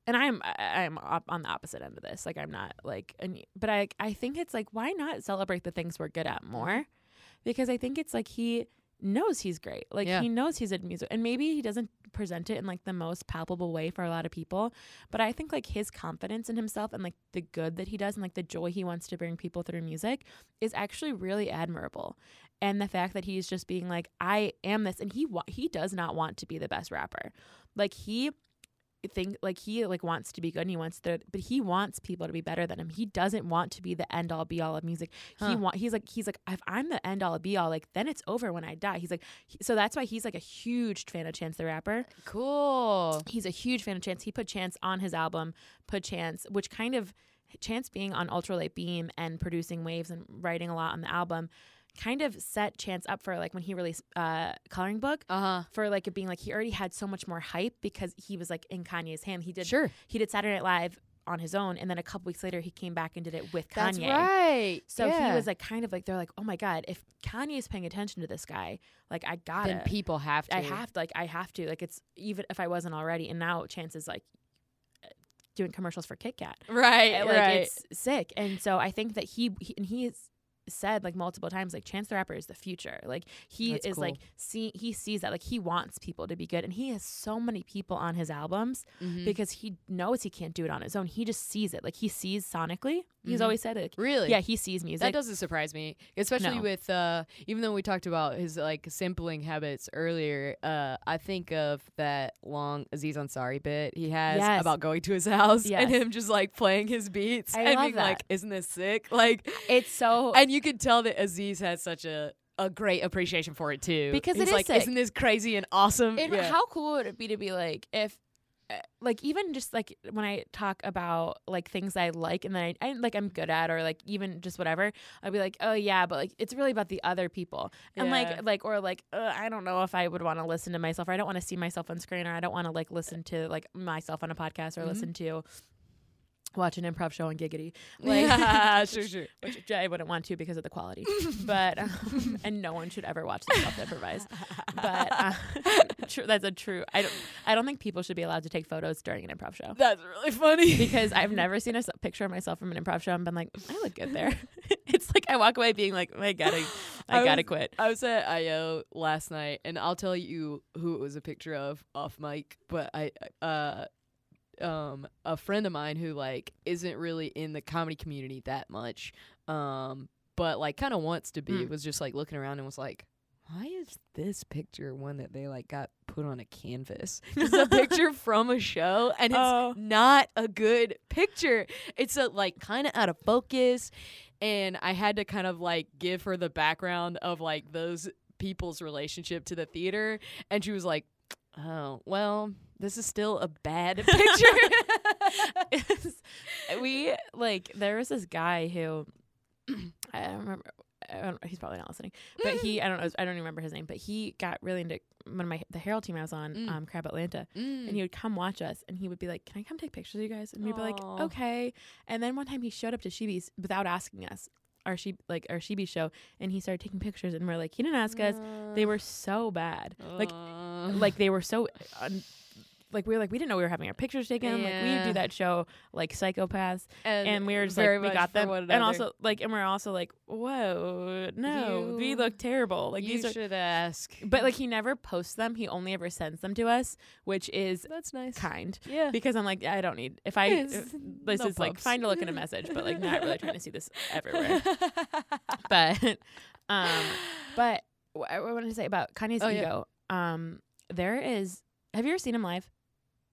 and I'm I- I'm on the opposite end of this. Like I'm not like, an, but I I think it's like why not celebrate the things we're good at more, because I think it's like he knows he's great. Like Yeah. he knows he's a music and maybe he doesn't present it in like the most palpable way for a lot of people, but I think like his confidence in himself and like the good that he does and like the joy he wants to bring people through music is actually really admirable. And the fact that he's just being like I am this and he wa- he does not want to be the best rapper. Like he think like he like wants to be good and he wants to but he wants people to be better than him. He doesn't want to be the end all be all of music. He want he's like he's like if i'm the end all be all like then it's over when i die. He's like he- so that's why he's like a huge fan of chance the rapper. Cool. He's a huge fan of chance. He put chance on his album put chance which kind of chance being on ultralight beam and producing waves and writing a lot on the album kind of set chance up for like when he released uh coloring book uh-huh for like it being like he already had so much more hype because he was like in Kanye's hand. He did sure he did Saturday Night Live on his own, and then a couple weeks later he came back and did it with Kanye. that's right So yeah. he was like kind of like they're like, oh my god, if Kanye is paying attention to this guy, like I gotta, then people have to I have to, like I have to, like it's even if I wasn't already, and now Chance is like doing commercials for Kit Kat. right like right it's sick and so i think that he, he and he has said like multiple times like chance the rapper is the future like he That's is cool. like see he sees that like he wants people to be good and he has so many people on his albums Mhm. because he knows he can't do it on his own he just sees it like he sees sonically he's Mhm. always said it really yeah he sees music That doesn't surprise me, especially No. with uh, even though we talked about his like sampling habits earlier. Uh, I think of that long Aziz Ansari bit he has Yes. about going to his house Yes. and him just like playing his beats I and love being that. like, "Isn't this sick?" Like, it's so and you could tell that Aziz has such a a great appreciation for it too. Because it He's is like, sick. "Isn't this crazy and awesome?" And Yeah. how cool would it be to be like if uh, like even just like when I talk about like things I like and then I, I like I'm good at or like even just whatever I'd be like oh yeah but like it's really about the other people and like like or like uh, I don't know if I would want to listen to myself or I don't want to see myself on screen or I don't want to like listen to like myself on a podcast or Mhm. listen to watch an improv show on Giggity (laughs) like yeah, (laughs) sure, sure. which I wouldn't want to because of the quality. (laughs) but um, and no one should ever watch themselves improvise. But uh, true, that's a true. I don't. I don't think people should be allowed to take photos during an improv show That's really funny. because I've never seen a picture of myself from an improv show and been like, I look good there. it's like I walk away being like, I gotta, I, I gotta was- quit. I was at IO last night, and I'll tell you who it was a picture of off mic. But I, uh, um, a friend of mine who like isn't really in the comedy community that much, um, but like kind of wants to be. Mm. Was just like looking around and was like, why is this picture one that they like got put on a canvas? (laughs) It's a picture from a show, and it's Oh. not a good picture. It's a like kind of out of focus, and I had to kind of like give her the background of like those people's relationship to the theater, and she was like, "Oh, well, this is still a bad (laughs) picture." (laughs) we like there was this guy who (clears throat) I don't remember. I don't, he's probably not listening, but he I don't know I don't even remember his name, but he got really into one of my the Herald team I was on, Mm. um, Crab Atlanta, and he would come watch us, and he would be like, "Can I come take pictures of you guys?" And we'd be like, "Okay." And then one time he showed up to Shibi's without asking us, our she like our Shebeast show, and he started taking pictures, and we're like, he didn't ask us. They were so bad, like Uh, like they were so un- like we were like we didn't know we were having our pictures taken. Like we do that show like psychopaths, and we were just like we got them, and also like and we're also like whoa no we You- look terrible. Like you these are. should ask. But like he never posts them. He only ever sends them to us, which is that's nice. kind. Yeah. Because I'm like I don't need if I if- this no is like posts. fine to look in a (laughs) message, but like not really trying to see this everywhere. (laughs) but um but wh- I wanted to say about Kanye's Oh, yeah. ego. Um there is have you ever seen him live?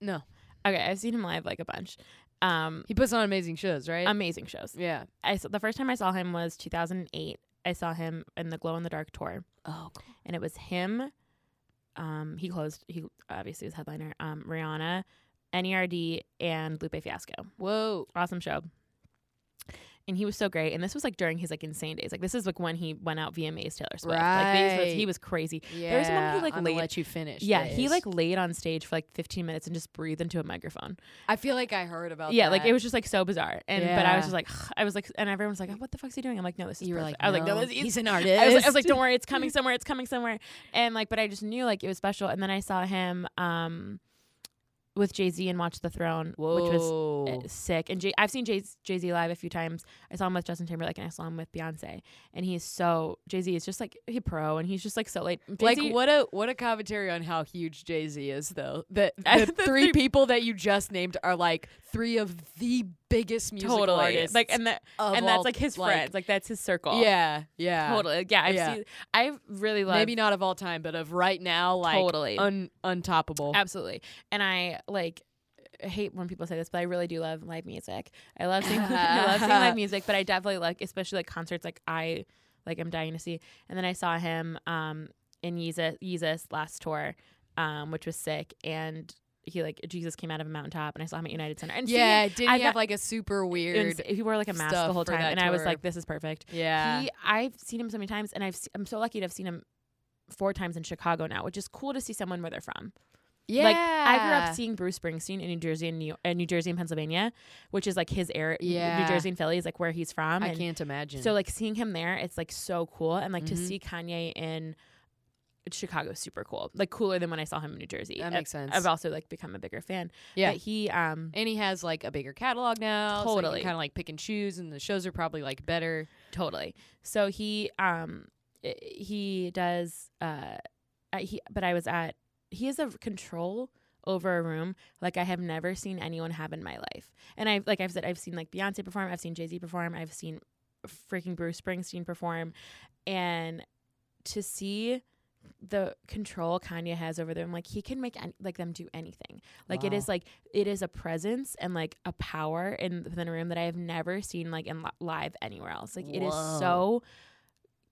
No, Okay, I've seen him live like a bunch. Um he puts on amazing shows, right? amazing shows. yeah. I saw, the first time I saw him was 2008. I saw him in the Glow in the Dark tour Oh, cool. and it was him um he closed he obviously was headliner um Rihanna, NERD and Lupe Fiasco. Whoa. awesome show. And he was so great. And this was like during his like insane days. Like this is like when he went out VMAs Taylor Swift. Like was, he was crazy. Yeah. was one who, like, I'm laid- let you finish. yeah, he like laid on stage for like 15 minutes and just breathed into a microphone. I feel like I heard about. yeah, like it was just like so bizarre. And but I was just like, (sighs) I was like, and everyone was like, what the fuck's he doing? I'm like, no, this is You were like, I was like, no, "No, this, he's an (laughs) I was, like, I was like, don't worry, it's coming somewhere. It's coming somewhere. And like, but I just knew like it was special. And then I saw him um with Jay Z and Watch the Throne, which was uh, sick. And Jay, I've seen Jay Z live a few times. I saw him with Justin Timberlake and I saw him with Beyonce. And he's so Jay Z is just like he pro and he's just like so like like Jay-Z what a what a commentary on how huge Jay Z is though. That (laughs) the the three- people that you just named are like three of the biggest musical totally artists. like and that and that's like his like, friends like that's his circle. Yeah, yeah, totally. Yeah, I've Yeah. seen. I really love Maybe not of all time, but of right now, like Totally. un untoppable. absolutely. And I like. I hate when people say this, but I really do love live music. I love seeing (laughs) I love seeing live music, but I definitely like, especially like concerts. Like I like I'm dying to see. And then I saw him um in Yeezus, Yeezus last tour, um, which was sick. And he like Jesus came out of a mountaintop, and I saw him at United Center. And yeah, I he have like a super weird? he wore like a mask the whole time, and I was like, "This is perfect." Yeah, He, I've seen him so many times, and I've I'm so lucky to have seen him four times in Chicago now, which is cool to see someone where they're from. yeah. Like I grew up seeing Bruce Springsteen in New Jersey and New, uh, New Jersey and Pennsylvania, which is like his area. Yeah. New Jersey and Philly is like where he's from. I can't imagine. So like seeing him there, it's like so cool, and like to Mhm. see Kanye in Chicago, is super cool. Like cooler than when I saw him in New Jersey. That makes sense. I've also like become a bigger fan. Yeah. but he um and he has like a bigger catalog now. Totally. kind of like pick and choose, and the shows are probably like better. totally. So he um he does uh he but I was at he has a control over a room like I have never seen anyone have in my life. And I've like I've said I've seen like Beyonce perform, I've seen Jay-Z perform, I've seen freaking Bruce Springsteen perform and to see the control Kanye has over them like he can make any, like them do anything. Like it Wow. is like it is a presence and like a power in within a room that I have never seen like in li- live anywhere else. Like it is so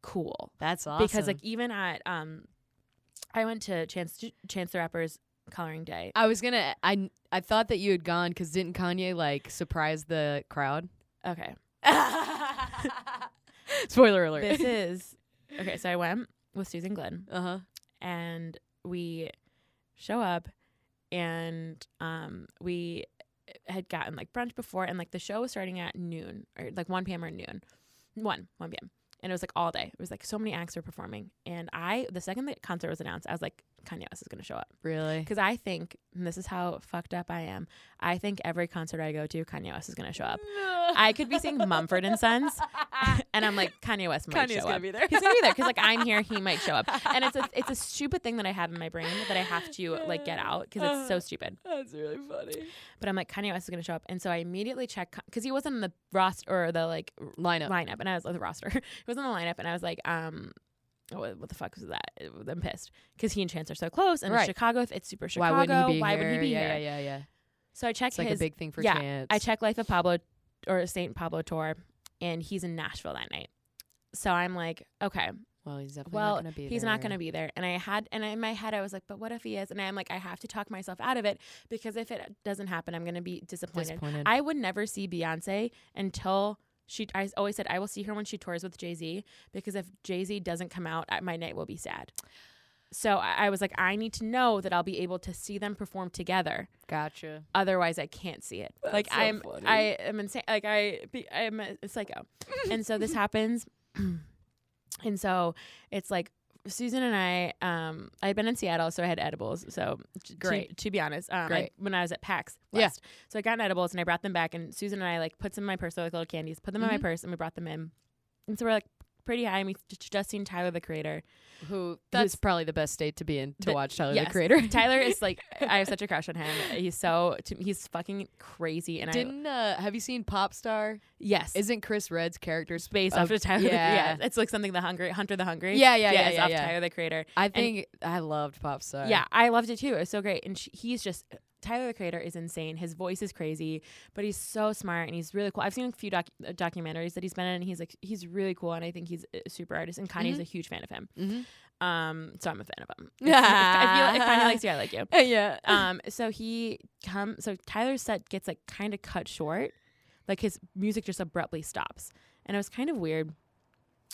cool That's awesome. because like even at um I went to Chance Chance the Rapper's coloring day. I was gonna, I I thought that you had gone because didn't Kanye like surprise the crowd? Okay. (laughs) Spoiler alert. this is Okay, so I went with Susan Glenn uh huh. and we show up and um we had gotten like brunch before and like the show was starting at noon or like 1 p.m. or noon. 1 1 p.m. And it was like all day. It was like so many acts were performing and I the second the concert was announced, I was like Kanye West is going to show up. Really? Because I think, and this is how fucked up I am, I think every concert I go to, Kanye West is going to show up. I could be seeing Mumford and Sons, (laughs) and I'm like, Kanye West might Kanye's show gonna up. be there. He's gonna be there because like I'm here, he might show up, and it's a (laughs) it's a stupid thing that I have in my brain that I have to like get out because it's so stupid. (laughs) That's really funny. But I'm like, Kanye West is gonna show up, and so I immediately check because he wasn't in the roster or the like Lineup. lineup, and I was on the roster. he was in the lineup, and I was like, um. Oh, what, what the fuck was that? I'm pissed because he and Chance are so close, and Right. it's Chicago. It's super Chicago. Why wouldn't he be Why here? would he be yeah, here? Yeah, yeah, yeah. So I check It's like his a big thing for yeah, Chance. I check Life of Pablo or Saint Pablo tour, and he's in Nashville that night. So I'm like, okay, Well, he's definitely well, not gonna be he's there. not going to be there. And I had, and in my head, I was like, but what if he is? And I'm like, I have to talk myself out of it because if it doesn't happen, I'm going to be disappointed. Disappointed. I would never see Beyonce until she. I always said I will see her when she tours with Jay Z because if Jay Z doesn't come out, my night will be sad. So I I was like, I need to know that I'll be able to see them perform together Gotcha. otherwise I can't see it. like so I'm funny. I am insane like I be, I'm a psycho. and so this (laughs) happens (clears throat) and so it's like Susan and I, um, I had been in Seattle, so I had edibles. So t- Great. To, to be honest, um, I- Great. when I was at PAX Yeah. So I got edibles and I brought them back, and Susan and I like put some in my purse, like little candies, put them in Mhm. my purse, and we brought them in. And so we're like pretty high, and we j- just seen Tyler the Creator. Who? That's probably the best state to be in to The- watch Tyler yes. the Creator. (laughs) Tyler is like, (laughs) I have such a crush on him. He's so, to, he's fucking crazy, and I Didn't uh, have you seen Popstar? yes, Isn't Chris Redd's character based off of Tyler. the- Yeah. (laughs) yeah, it's like something the Hungry Hunter the Hungry. Yeah, yeah, yeah, it's yeah, off yeah. Tyler the Creator. I think I loved Popstar. Yeah, I loved it too. It was so great, and sh he's just Tyler the Creator is insane. His voice is crazy, but he's so smart and he's really cool. I've seen a few doc- uh, documentaries that he's been in, and he's like he's really cool, and I think he's a super artist. And Kanye's Mhm. a huge fan of him, Mm-hmm. um, so I'm a fan of him. If, (laughs) if, (laughs) I feel if Kanye likes you, I like you. (laughs) yeah. Um, so he come so Tyler's set gets like kind of cut short, like his music just abruptly stops, and it was kind of weird.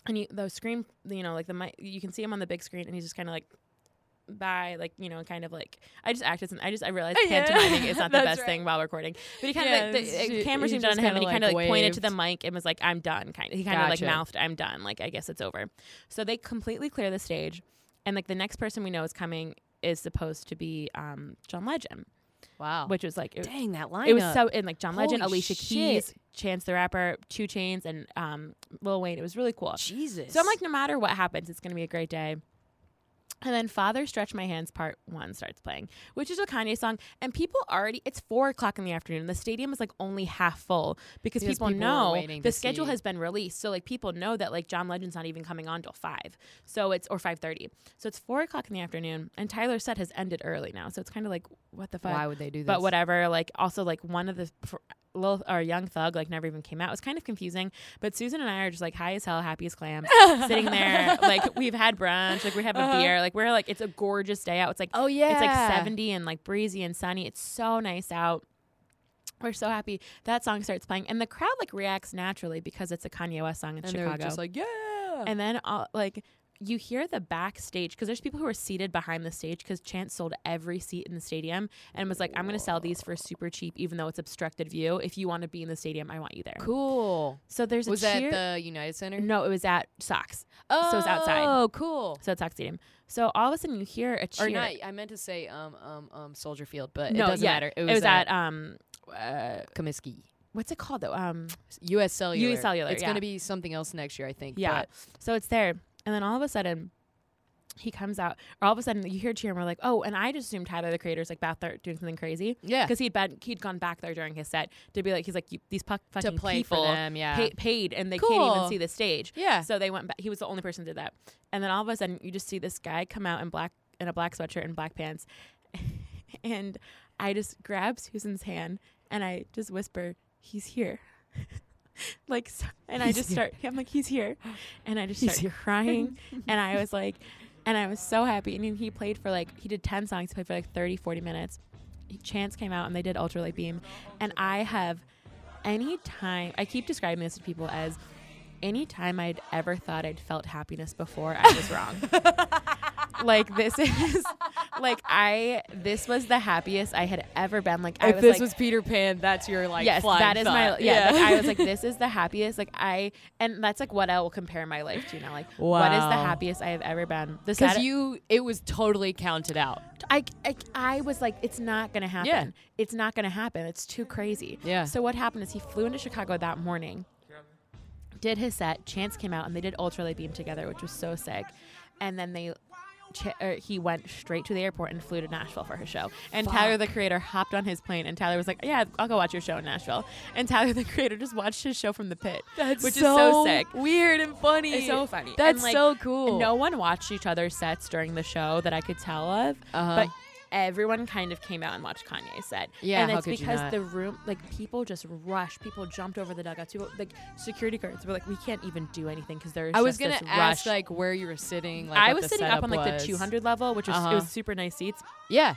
And you, the screen, you know, like the mic, you can see him on the big screen, and he's just kind of like, bye, like you know, kind of like I just acted. Some, I just I realized Yeah. pantomiming is not (laughs) the best right. thing while recording, but he kind Yeah, of like the he- uh, camera he zoomed on him, and he kinda, like, like pointed to the mic and was like, "I'm done." Kind of, he kind of Gotcha. like mouthed, "I'm done." Like I guess it's over. So they completely clear the stage, and like the next person we know is coming is supposed to be um, John Legend Wow. which was like it, Dang that line. it was so and like John Legend, Holy Alicia shit. Keys, Chance the Rapper, 2 Chainz, and um, Lil Wayne. It was really cool. Jesus. So I'm like, no matter what happens, it's gonna be a great day. And then Father Stretch My Hands Part One starts playing, which is a Kanye song, and people already it's four o'clock in the afternoon. The stadium is like only half full because, Because people, people know the schedule see. has been released. So like people know that like John Legend's not even coming on till five. So it's or five thirty. So it's four o'clock in the afternoon, and Tyler's set has ended early now. So it's kind of like what the fuck. Why would they do this? But whatever. Like also like one of the little or young thug like never even came out. It was kind of confusing. But Susan and I are just like high as hell, happy as clams, (laughs) sitting there. Like we've had brunch, like we have a Uh-huh. beer. Like we're like it's a gorgeous day out. It's like Oh yeah. it's like seventy and like breezy and sunny. It's so nice out. We're so happy that song starts playing, and the crowd like reacts naturally because it's a Kanye West song in and Chicago. they're just like, yeah. And then all, like you hear the backstage because there's people who are seated behind the stage because Chance sold every seat in the stadium and was like, I'm going to sell these for super cheap, even though it's obstructed view. If you want to be in the stadium, I want you there. cool. So there's a Was that cheer- the United Center? no, it was at Sox. Oh, so it's outside. Oh, cool. So it's Sox Stadium. So all of a sudden you hear a cheer. Or not? I meant to say um um um Soldier Field, but no, it doesn't yeah, matter. It was, at, um, uh, Comiskey. what's it called though? Um, U.S. Cellular. US Cellular, It's yeah. gonna be something else next year, I think. Yeah. but- So it's there. And then all of a sudden, he comes out, or all of a sudden you hear cheer, and we're like, oh, and I just assumed Tyler the creator, Creator's like back there doing something crazy. yeah. Because he'd been, he'd gone back there during his set to be like, he's like, these pu- To fucking play people for them. Yeah. pay, paid and they can't even see the stage. yeah. So they went back. He was the only person who did that. And then all of a sudden, you just see this guy come out in black, in a black sweatshirt and black pants. (laughs) and I just grab Susan's hand and I just whisper, he's here. (laughs) (laughs) like, so, and I just here. start, I'm like, he's here. And I just He's start here. crying. (laughs) and I was like, and I was so happy. And he played for like, he did 10 songs, he played for like 30, 40 minutes. Chance came out and they did Ultralight Beam. And I have, any time. I keep describing this to people as any time I'd ever thought I'd felt happiness before, I was wrong. (laughs) like this is like I this was the happiest I had ever been. Like I if was this like was Peter Pan, that's your like. yes, that is my thought. yeah. like, I was like this is the happiest. Like I and that's like what I will compare my life to now. Like what is the happiest I have ever been? Because sad- you, it was totally counted out. I, I I was like it's not gonna happen. Yeah. It's not gonna happen. It's too crazy. Yeah. So what happened is he flew into Chicago that morning, did his set. Chance came out and they did Ultralight Beam together, which was so sick. And then they, Ch- er, he went straight to the airport and flew to Nashville for his show. And Tyler the Creator hopped on his plane, and Tyler was like, "Yeah, I'll go watch your show in Nashville." And Tyler the Creator just watched his show from the pit, That's which is so sick. weird and funny. It's so funny. That's And, like, so cool. No one watched each other's sets during the show that I could tell of, Uh-huh. but everyone kind of came out and watched Kanye's set. Yeah, and it's because the room, like people just rushed. People jumped over the dugouts. People, like security guards were like, we can't even do anything because there's. I was just gonna ask rush. like where you were sitting. Like, I was sitting up on like was. the 200 level, which was it Uh-huh. was super nice seats, Yeah.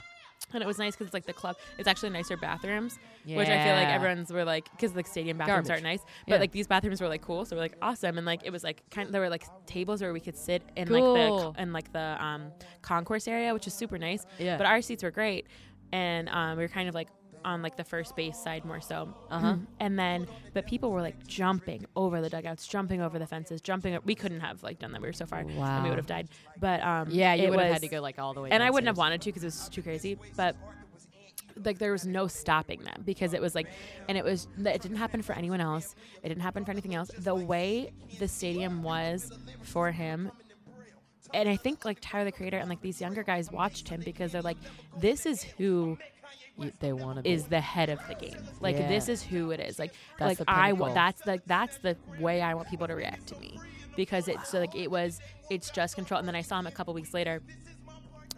And it was nice because it's like the club. It's actually nicer bathrooms, which I feel like everyone's were like because like stadium bathrooms Garbage. aren't nice, but Yeah. like these bathrooms were like cool, so we're like awesome, and like it was like kind. of there were like tables where we could sit in like the in like the um concourse area, which is super nice. Yeah. But our seats were great, and um, we were kind of like on like the first base side more so. Uh-huh. and then, but people were like jumping over the dugouts, jumping over the fences, jumping. We couldn't have like done that. We were so far, and we would have died. But um, Yeah, you it would have was- had to go like all the way. and I wouldn't have wanted to because it was too crazy. But like there was no stopping them because it was like, and it was it didn't happen for anyone else. It didn't happen for anything else. The way the stadium was for him. And I think like Tyler the Creator and like these younger guys watched him because they're like, this is who You- they want to is the head of the game. Like Yeah. this is who it is. Like That's like the I want that's like that's the way I want people to react to me because it's so like it was it's just control. And then I saw him a couple weeks later.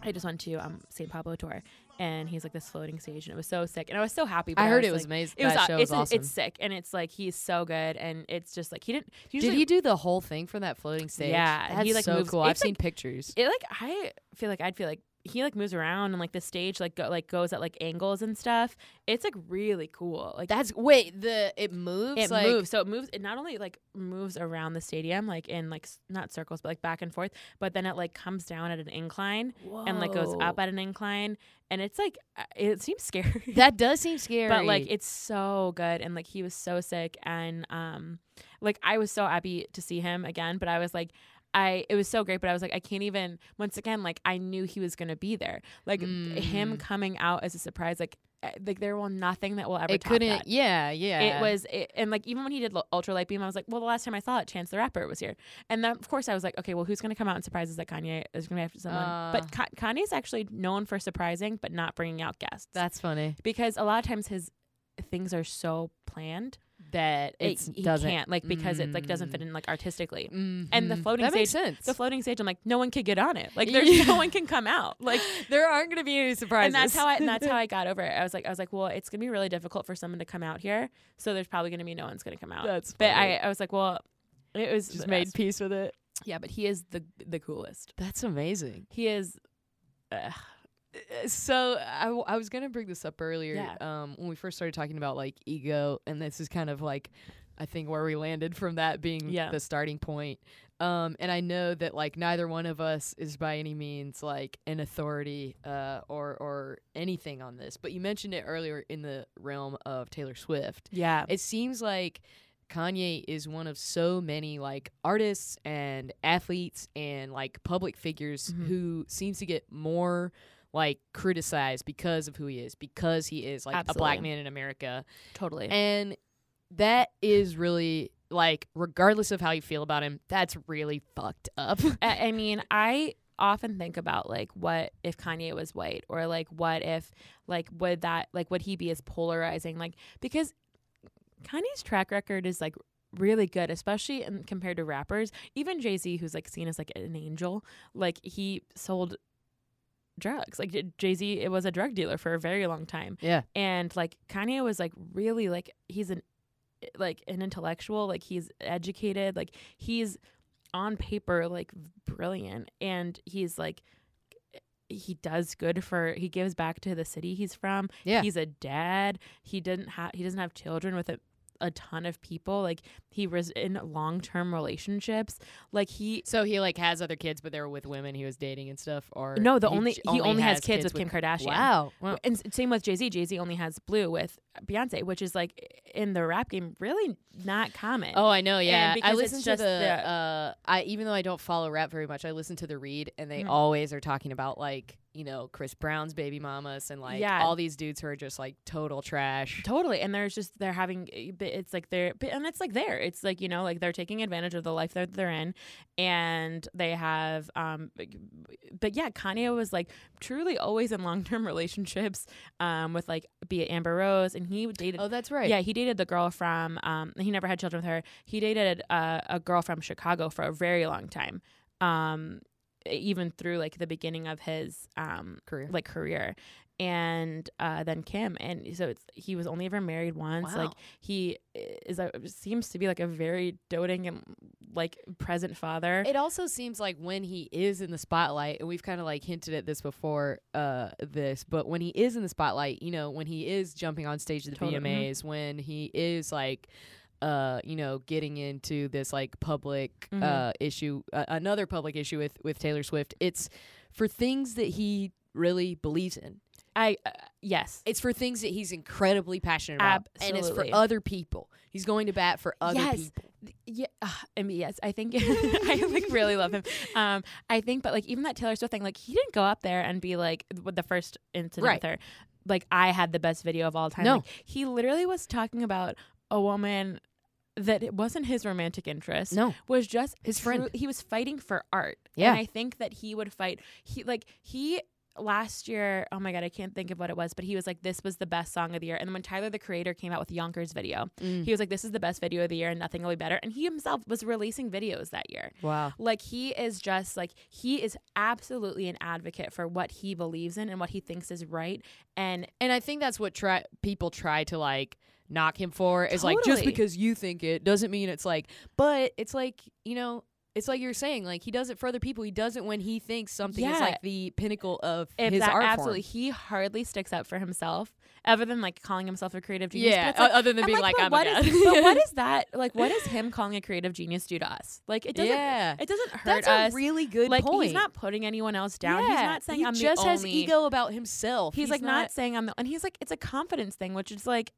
I just went to um St. Pablo tour and he's like this floating stage and it was so sick and I was so happy. I heard it was was like- amazing. It was that show it's was awesome. it's sick and it's like he's so good and it's just like he didn't. Did he do the whole thing from that floating stage? Yeah, that's he, like, so moves- cool. I've it's, seen pictures. it like I feel like I'd feel like he like moves around and like the stage like go, like goes at like angles and stuff. It's like really cool. Like That's wait the it moves. it like, moves so it moves it not only like moves around the stadium like in like not circles but like back and forth but then it like comes down at an incline and like goes up at an incline and it's like uh, it seems (laughs) scary That does seem scary. but like it's so good and like he was so sick and um like I was so happy to see him again but I was like I it was so great but I was like I can't even once again like I knew he was going to be there like him Mm. coming out as a surprise like eh, like there will nothing that will ever it couldn't. that. Yeah, yeah. It was, it, and like even when he did Lo- Ultralight Beam, I was like, well, the last time I saw it, Chance the Rapper was here, and then of course I was like, okay, well, who's gonna come out and surprise us that Kanye is gonna have someone? Uh. but Ka- Kanye's actually known for surprising, but not bringing out guests. That's funny. because a lot of times his things are so planned That it, doesn't can't like because it like doesn't Mm. fit in like artistically. Mhm. And the floating that makes stage- sense. The floating stage, I'm like, no one could get on it. Like there's Yeah. no one can come out. (laughs) Like there aren't going to be any surprises. and that's how I and that's how (laughs) I got over it. I was like I was like, well, it's gonna be really difficult for someone to come out here, so there's probably gonna be no one's gonna come out. That's but. I I was like, well, it was just made peace with it. Yeah, but he is the the coolest. That's amazing. He is. Uh, So I, w- I was gonna bring this up earlier. Yeah. Um, when we first started talking about like ego, and this is kind of like, I think where we landed from that being Yeah. the starting point. Um, and I know that like neither one of us is by any means like an authority uh, or or anything on this. But you mentioned it earlier in the realm of Taylor Swift. yeah. It seems like Kanye is one of so many like artists and athletes and like public figures Mhm. who seems to get more like criticized because of who he is, because he is like a black man in America. totally. And that is really like regardless of how you feel about him, that's really fucked up. (laughs) I, mean, I often think about like what if Kanye was white or like what if like would that like would he be as polarizing like because Kanye's track record is like really good especially in, compared to rappers even Jay-Z who's like seen as like an angel like he sold drugs. Like Jay-Z it was a drug dealer for a very long time. Yeah. and like Kanye was like really like he's an like an intellectual. Like he's educated. Like he's on paper like brilliant. And he's like he does good for he gives back to the city he's from. Yeah. he's a dad. He didn't have he doesn't have children with a, a ton of people like he was in long-term relationships like he So he like has other kids, but they were with women he was dating and stuff. Or no the he only he only has kids, with Kim Kardashian Wow. wow. and same with Jay Z. Jay Z only has Blue with Beyonce, which is like in the rap game really not common. Oh, I know. Yeah, I listen to the. the- uh, I even though I don't follow rap very much, I listen to the read, and they Mhm. always are talking about like you know Chris Brown's baby mamas and like Yeah. all these dudes who are just like total trash. Totally, and there's just they're having, eh, it's like they're, and it's like there, it's like you know, like they're taking advantage of the life that they're in, and they have, um, but yeah, Kanye was like truly always in long term (laughs) relationships, um, with like be it Amber Rose, and he dated, Oh, that's right. yeah, he dated the girl from, um, he never had children with her. He dated uh, a girl from Chicago for a very long time, um, even through like the beginning of his, um, career. like career and uh, then Kim and so it's he was only ever married once like he is a seems to be like a very doting and like present father It also seems like when he is in the spotlight, and we've kind of like hinted at this before, uh, this, but when he is in the spotlight, you know, when he is jumping on stage at the Totally. VMAs, when he is like, uh, you know, getting into this like public Mhm. uh issue, uh, another public issue with with Taylor Swift, it's for things that he really believes in. I uh, yes. It's for things that he's incredibly passionate about, and it's for other people. He's going to bat for other Yes. people. Yeah, uh, I mean, yes, I think (laughs) I like really love him. Um, I think, but like even that Taylor Swift thing, like he didn't go up there and be like with the first incident Right. with her, like I had the best video of all time. No. Like, he literally was talking about a woman that it wasn't his romantic interest. No. was just His true- friend. He was fighting for art. Yeah. and I think that he would fight. He like he. Last year, oh my god, I can't think of what it was, but he was like, "This was the best song of the year." And then when Tyler the Creator came out with Yonkers video, Mm. he was like, "This is the best video of the year, and nothing will be better." And he himself was releasing videos that year. Wow. Like he is just like he is absolutely an advocate for what he believes in and what he thinks is right. And And I think that's what try people try to like knock him for is like just because you think it doesn't mean it's like but it's like, you know, it's like you're saying, like he does it for other people. He does it when he thinks something is like the pinnacle of if his that art absolutely, form. he hardly sticks up for himself, other than like calling himself a creative genius. Yeah, like- other than being like, but I'm a is- (laughs) but what is (laughs) that? Like, what is him calling a creative genius do to us? Like, it doesn't. yeah. It doesn't hurt That's us. a really good like point. he's not putting anyone else down. He's not saying he I'm just has ego about himself. He's, like not, saying I'm the, and he's like it's a confidence thing, which is like,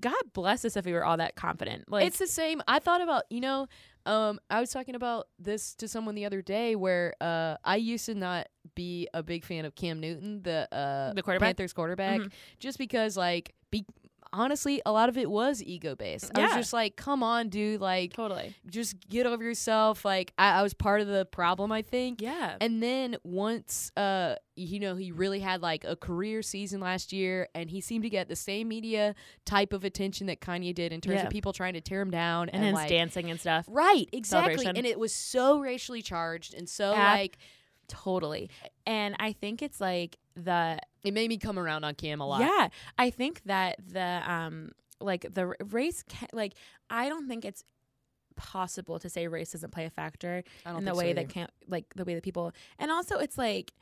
God bless us if we were all that confident. Like it's the same. I thought about, you know, um, I was talking about this to someone the other day where uh, I used to not be a big fan of Cam Newton, the uh, The quarterback? Panthers quarterback, Mhm. just because like be honestly, a lot of it was ego based. I was just like, come on, dude, like totally. just get over yourself. Like I, I was part of the problem, I think. Yeah. And then once uh you know he really had like a career season last year and he seemed to get the same media type of attention that Kanye did in terms Yeah. of people trying to tear him down and and, like dancing and stuff. right exactly and it was so racially charged and so Ab- like Totally. And I think it's like the it made me come around on Cam a lot. Yeah, I think that the um like the race ca- like I don't think it's possible to say race doesn't play a factor in the way so that can't like the way that people and also it's like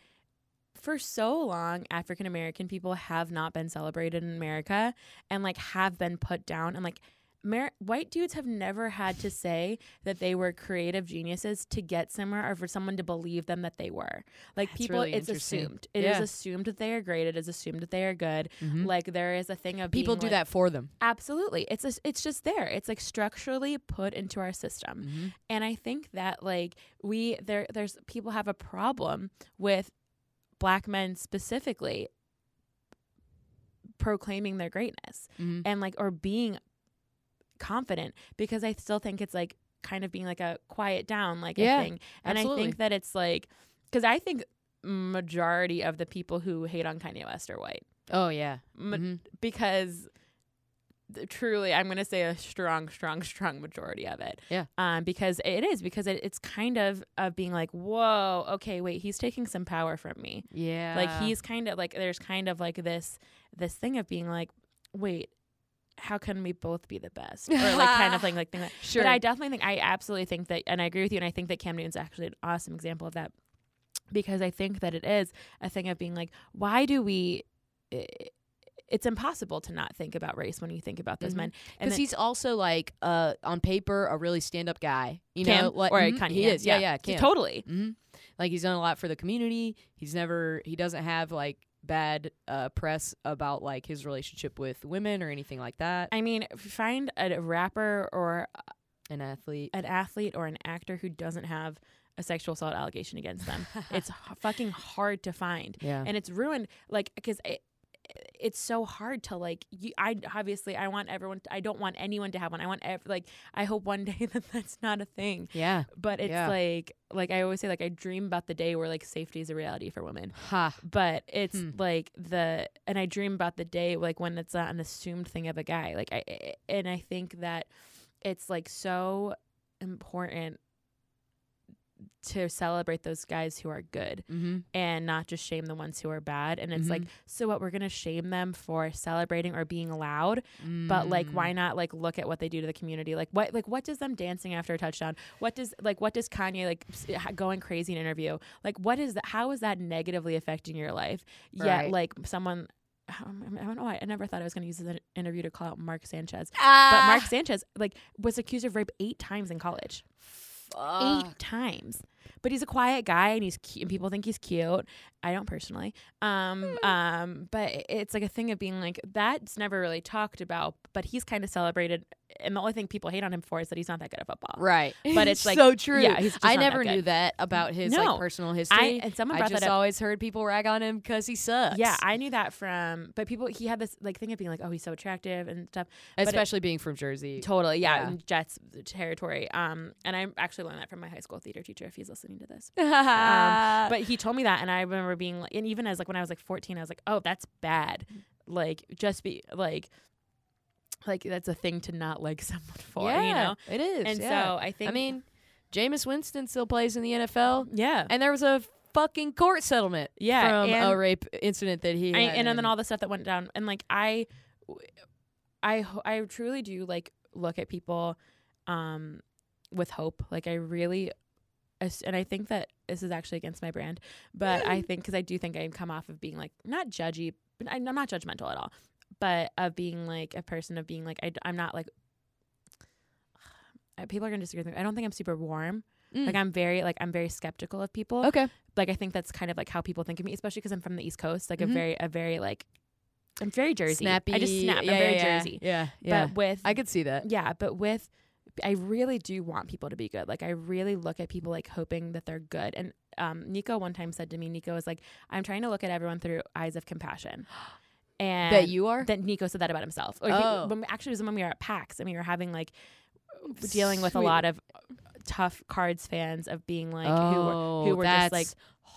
for so long African American people have not been celebrated in America and like have been put down and like Mer- white dudes have never had to say that they were creative geniuses to get somewhere or for someone to believe them that they were. Like That's people, really it's assumed. It is Yeah. assumed that they are great. It is assumed that they are good. Mhm. Like there is a thing of people do like- that for them. Absolutely, it's a, it's just there. It's like structurally put into our system, Mhm. and I think that like we there there's people have a problem with black men specifically proclaiming their greatness Mhm. and like or being confident because I still think it's like kind of being like a quiet down like Yeah, a thing. And I think that it's like cuz I think majority of the people who hate on Kanye West are white. Oh yeah. Ma- Mhm. because th- truly I'm going to say a strong strong strong majority of it. Yeah. Um because it is because it, it's kind of of being like, "Whoa, okay, wait, he's taking some power from me." Yeah. like he's kind of like there's kind of like this this thing of being like wait how can we both be the best (laughs) or like kind of thing like thing like sure. but i definitely think i absolutely think that and i agree with you and i think that cam newton's actually an awesome example of that because i think that it is a thing of being like why do we it's impossible to not think about race when you think about those Mhm. men because he's also like uh on paper a really stand up guy. You Cam know, like or mhm, Kanye he is. Yeah, yeah. Cam. totally hmm Like he's done a lot for the community. He's never he doesn't have like bad uh, press about like his relationship with women or anything like that. i mean find a rapper or An athlete. an athlete or an actor who doesn't have a sexual assault allegation against them. (laughs) it's h- fucking hard to find, yeah. and it's ruined. Like because it, it's so hard to like. You, I obviously I want everyone. to, I don't want anyone to have one. I want ev- like I hope one (laughs) day that that's not a thing. yeah. But it's Yeah. like like I always say like I dream about the day where like safety is a reality for women. Ha. But it's Hmm. like the and I dream about the day like when it's not an assumed thing of a guy. Like I and I think that it's like so important to celebrate those guys who are good Mm-hmm. and not just shame the ones who are bad. And it's like, Mhm. so what? We're gonna shame them for celebrating or being loud, but like, why Mm. not like look at what they do to the community? Like, what like what does them dancing after a touchdown? What does like what does Kanye like going crazy in an interview? Like, what is that? How is that negatively affecting your life? Yet, like someone. um, I don't know. I I never thought I was going to use in- interview to call out Mark Sanchez, but Ah, Mark Sanchez like was accused of rape eight times in college. Eight times. But he's a quiet guy and he's cute, and people think he's cute. I don't personally. Um, um, but it's like a thing of being like that's never really talked about, but he's kind of celebrated. And the only thing people hate on him for is that he's not that good at football. Right. (laughs) But it's like- so true. yeah, he's just I not that never knew that about his No. like personal history. I and someone I brought just that up. always heard people rag on him because he sucks. Yeah, I knew that from, but people he had this like thing of being like, oh, he's so attractive and stuff. it- especially being from Jersey. Totally, yeah, Yeah. in Jets territory. Um, and I actually learned that from my high school theater teacher if he's listening to this. (laughs) um, But he told me that, and I remember being like, and even as like when I was like 14, I was like, oh, that's bad. Like, just be like, like that's a thing to not like (laughs) someone for, yeah, you know. it is. And yeah. so I think, I mean, Jameis Winston still plays in the NFL, yeah, and there was a fucking court settlement Yeah, from a rape incident that he I, had and, then all the stuff that went down, and like I, I, I truly do like look at people, um, with hope. Like I really, and I think that this is actually against my brand, but I think because I do think I come off of being like not judgy, I'm not judgmental at all, but of being like a person of being like I, am not like. (sighs) People are gonna disagree with me. I don't think I'm super warm. Mm. Like I'm very like I'm very skeptical of people okay. like I think that's kind of like how people think of me, especially because I'm from the East Coast. Like Mhm. a very, a very like, I'm very Jersey. Snappy. I just snap. Yeah, I'm very yeah. Jersey. Yeah, yeah. But with, I could see that. yeah, but with, I really do want people to be good. Like I really look at people like hoping that they're good. And um, Nico one time said to me, Nico is like, I'm trying to look at everyone through eyes of compassion. (gasps) And that you are. that Nico said that about himself. Or he- Oh. when, actually, it was when we were at PAX and we were having like dealing with a lot of tough cards fans of being like oh, who were who were just like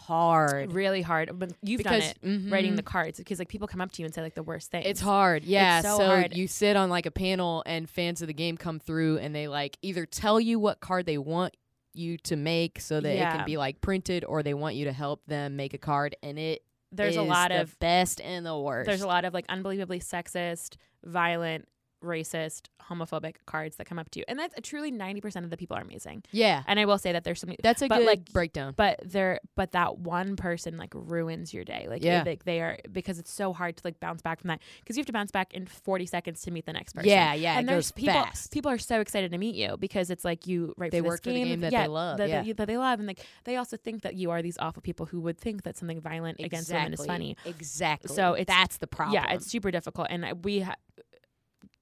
hard. really hard. But you've because done it writing mhm. the cards because like people come up to you and say like the worst things. It's hard. Yeah. so hard. you sit on like a panel and fans of the game come through and they like either tell you what card they want you to make so that it can be like printed or they want you to help them make a card and it There's a lot the of best and the worst. there's a lot of like unbelievably sexist, violent, racist, homophobic cards that come up to you, and that's truly ninety percent of the people are amazing. Yeah. And I will say that there's some, That's a but, good like, breakdown. but they're but that one person like ruins your day. Like Yeah. they, they are because it's so hard to like bounce back from that because you have to bounce back in forty seconds to meet the next person. Yeah, yeah, and it there's goes people. fast. People are so excited to meet you because it's like you right. They for this work for the game that they love, That, yeah. they, that they love, and like they also think that you are these awful people who would think that something violent against women is funny. Exactly. So it's- that's the problem. Yeah, it's super difficult, and I- we ha-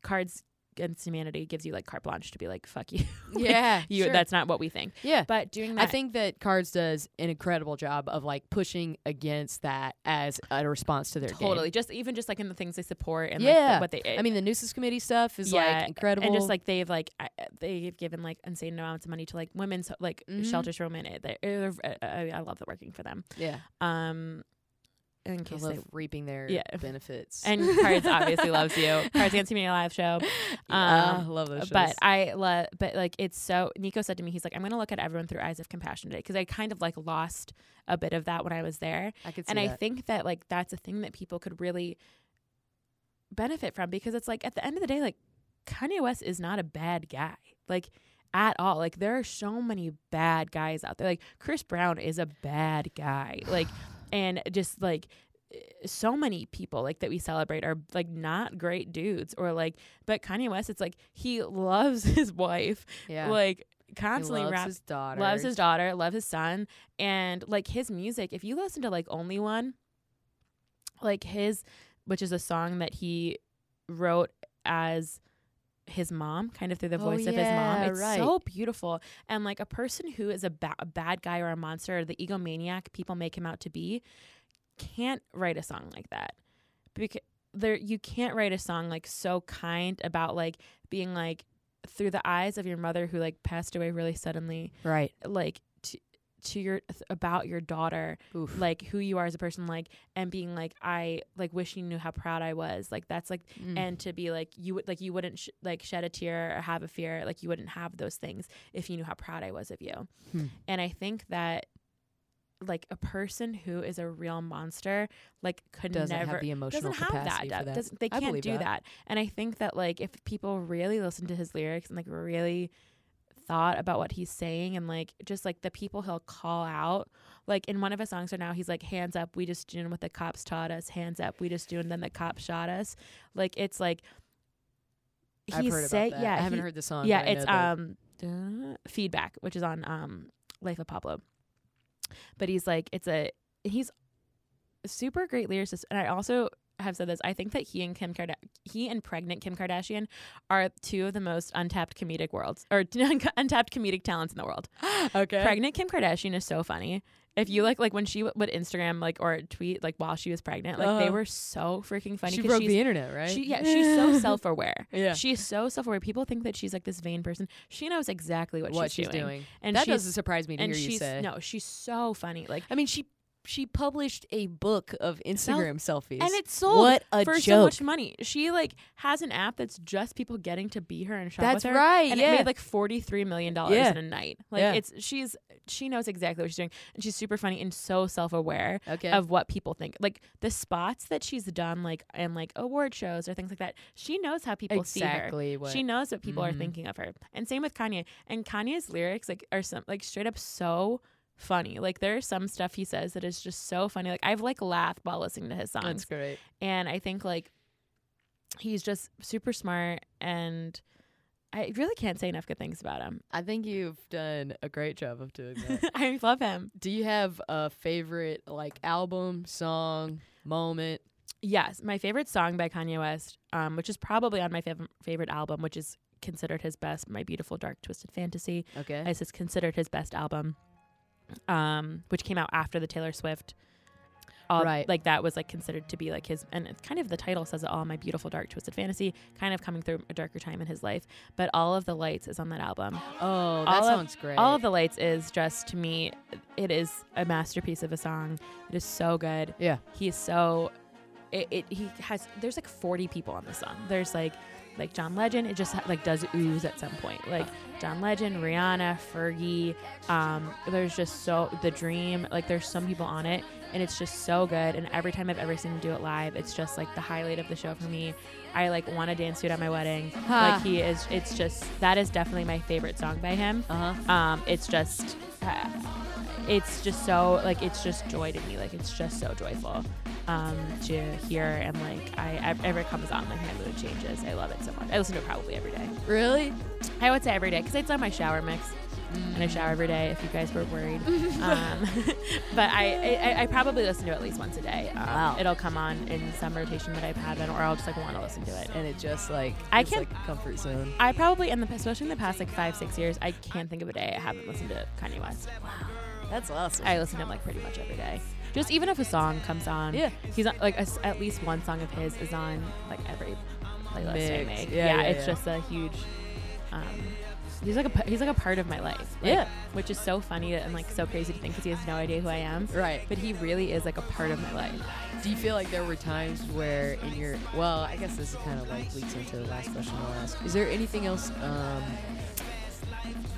cards against humanity gives you like carte blanche to be like fuck you. (laughs) Like, yeah. you. sure. That's not what we think. yeah. But doing that, I think that Cards does an incredible job of like pushing against that as a response to their game. totally just even just like in the things they support and Yeah. like, what they. Eh I mean, the Nooses Committee stuff is Yeah, like incredible. and just like they've like I- eh, they've given like insane amounts of money to like women's like Mhm. shelters for women. I, eh, I love that working for them. yeah, Um, in case love they reaping their Yeah. benefits. and Cards (laughs) obviously loves you. Cards Against Humanity live show. (laughs) yeah, um, I love those shows. But I love, but like it's so. Nico said to me, he's like, I'm gonna look at everyone through eyes of compassion today because I kind of like lost a bit of that when I was there, I could see and I think that like that's a thing that people could really benefit from because it's like at the end of the day, like Kanye West is not a bad guy, like at all. Like there are so many bad guys out there. Like Chris Brown is a bad guy, like, (sighs) and just like so many people like that we celebrate are like not great dudes or like but Kanye West it's like he loves (laughs) his wife yeah, like he constantly loves rap his daughter. loves his daughter loves his son and like his music if you listen to like only one like his which is a song that he wrote as his mom kind of through the Oh, voice of his mom it's right. so beautiful and like a person who is a, ba- a bad guy or a monster or the egomaniac people make him out to be can't write a song like that because there you can't write a song like so kind about like being like through the eyes of your mother who like passed away really suddenly right. like to your th- about your daughter Oof. like who you are as a person like and being like i like wish you knew how proud i was like that's like Mm. and to be like you would like you wouldn't sh- like shed a tear or have a fear like you wouldn't have those things if you knew how proud i was of you Hmm. and i think that like a person who is a real monster like could doesn't never have the emotional doesn't have that. capacity that. for that. Doesn't, they can't do that. that. And I think that like if people really listen to his lyrics and like really thought about what he's saying and like just like the people he'll call out, like in one of his songs right now, he's like, "Hands up, we just doing what the cops taught us. Hands up, we just doing then the cops shot us." Like it's like I've he's that. yeah, I haven't he- heard the song. yeah, it's um uh, feedback, which is on um Life of Pablo. but he's like it's a he's a super great lyricist and i also have said this i think that he and kim Karda- he and pregnant kim kardashian are two of the most untapped comedic worlds or (laughs) untapped comedic talents in the world (gasps) Okay. pregnant kim kardashian is so funny if you like like when she w- would instagram like or tweet like while she was pregnant like they Uh-huh. were so freaking funny She broke the internet, right? she yeah, she's so (laughs) self-aware. Yeah. She's so self-aware. People think that she's like this vain person. She knows exactly what, what she's, she's doing. And that doesn't surprise me to and hear you say. no, she's so funny. Like I mean, she she published a book of Instagram selfies, and it's sold What a for so much money. She like has an app that's just people getting to be her and shop That's with her. right, And yeah. it made like forty three million dollars Yeah. in a night. Like Yeah. it's she's she knows exactly what she's doing, and she's super funny and so self aware Okay. of what people think. Like the spots that she's done, like in like award shows or things like that. She knows how people see her. exactly what She knows what people are Mhm. thinking of her. And same with Kanye. And Kanye's lyrics like are some like straight up so funny. Like there's some stuff he says that is just so funny. Like I've like laughed while listening to his songs. That's great. And I think like he's just super smart and I really can't say enough good things about him. I think you've done a great job of doing that. (laughs) I love him. Do you have a favorite like album, song, moment? Yes, my favorite song by Kanye West, um, which is probably on my fav- favorite album, which is considered his best, My Beautiful Dark Twisted Fantasy. Okay. This is considered his best album, um, which came out after the Taylor Swift. All, Right. Like that was like considered to be like his, and it's kind of the title says it all. My beautiful dark twisted fantasy, kind of coming through a darker time in his life. But all of the lights is on that album. oh, that all of- sounds great. All of the lights is just to me, it is a masterpiece of a song. It is so good. yeah. He's so, it, it he has. There's like 40 people on this song. There's like like John Legend. It just like does ooze at some point. Like John Legend, Rihanna, Fergie. Um, there's just so the Dream. Like there's some people on it, and it's just so good. And every time I've ever seen him do it live, it's just like the highlight of the show for me. I like want to dance to it at my wedding. Ha. Like he is. It's just that is definitely my favorite song by him. Uh huh. Um, it's just. Uh, it's just so like it's just joy to me like it's just so joyful um to hear and like i ev- ever it comes on like my mood changes i love it so much i listen to it probably every day Really? i would say every day because it's on my shower mix and i shower every day if you guys were worried (laughs) um, (laughs) but I, I i probably listen to it at least once a day um, Wow. it'll come on in some rotation that i've had or i'll just like want to listen to it And it just like I it's can't- like comfort zone. I probably in the especially in the past like five six years I can't think of a day I haven't listened to Kanye West. Wow, that's awesome. I listen to him like pretty much every day. Just even if a song comes on, Yeah. he's on, like a at least one song of his is on like every playlist I Mix. make. Yeah, yeah, it's yeah. just a huge. Um, he's like a he's like a part of my life. like, Yeah. which is so funny and like so crazy to think because he has no idea who I am. Right. But he really is like a part of my life. Do you feel like there were times where in your well, I guess this is kind of like leads into the last question I'll ask. Is there anything else um,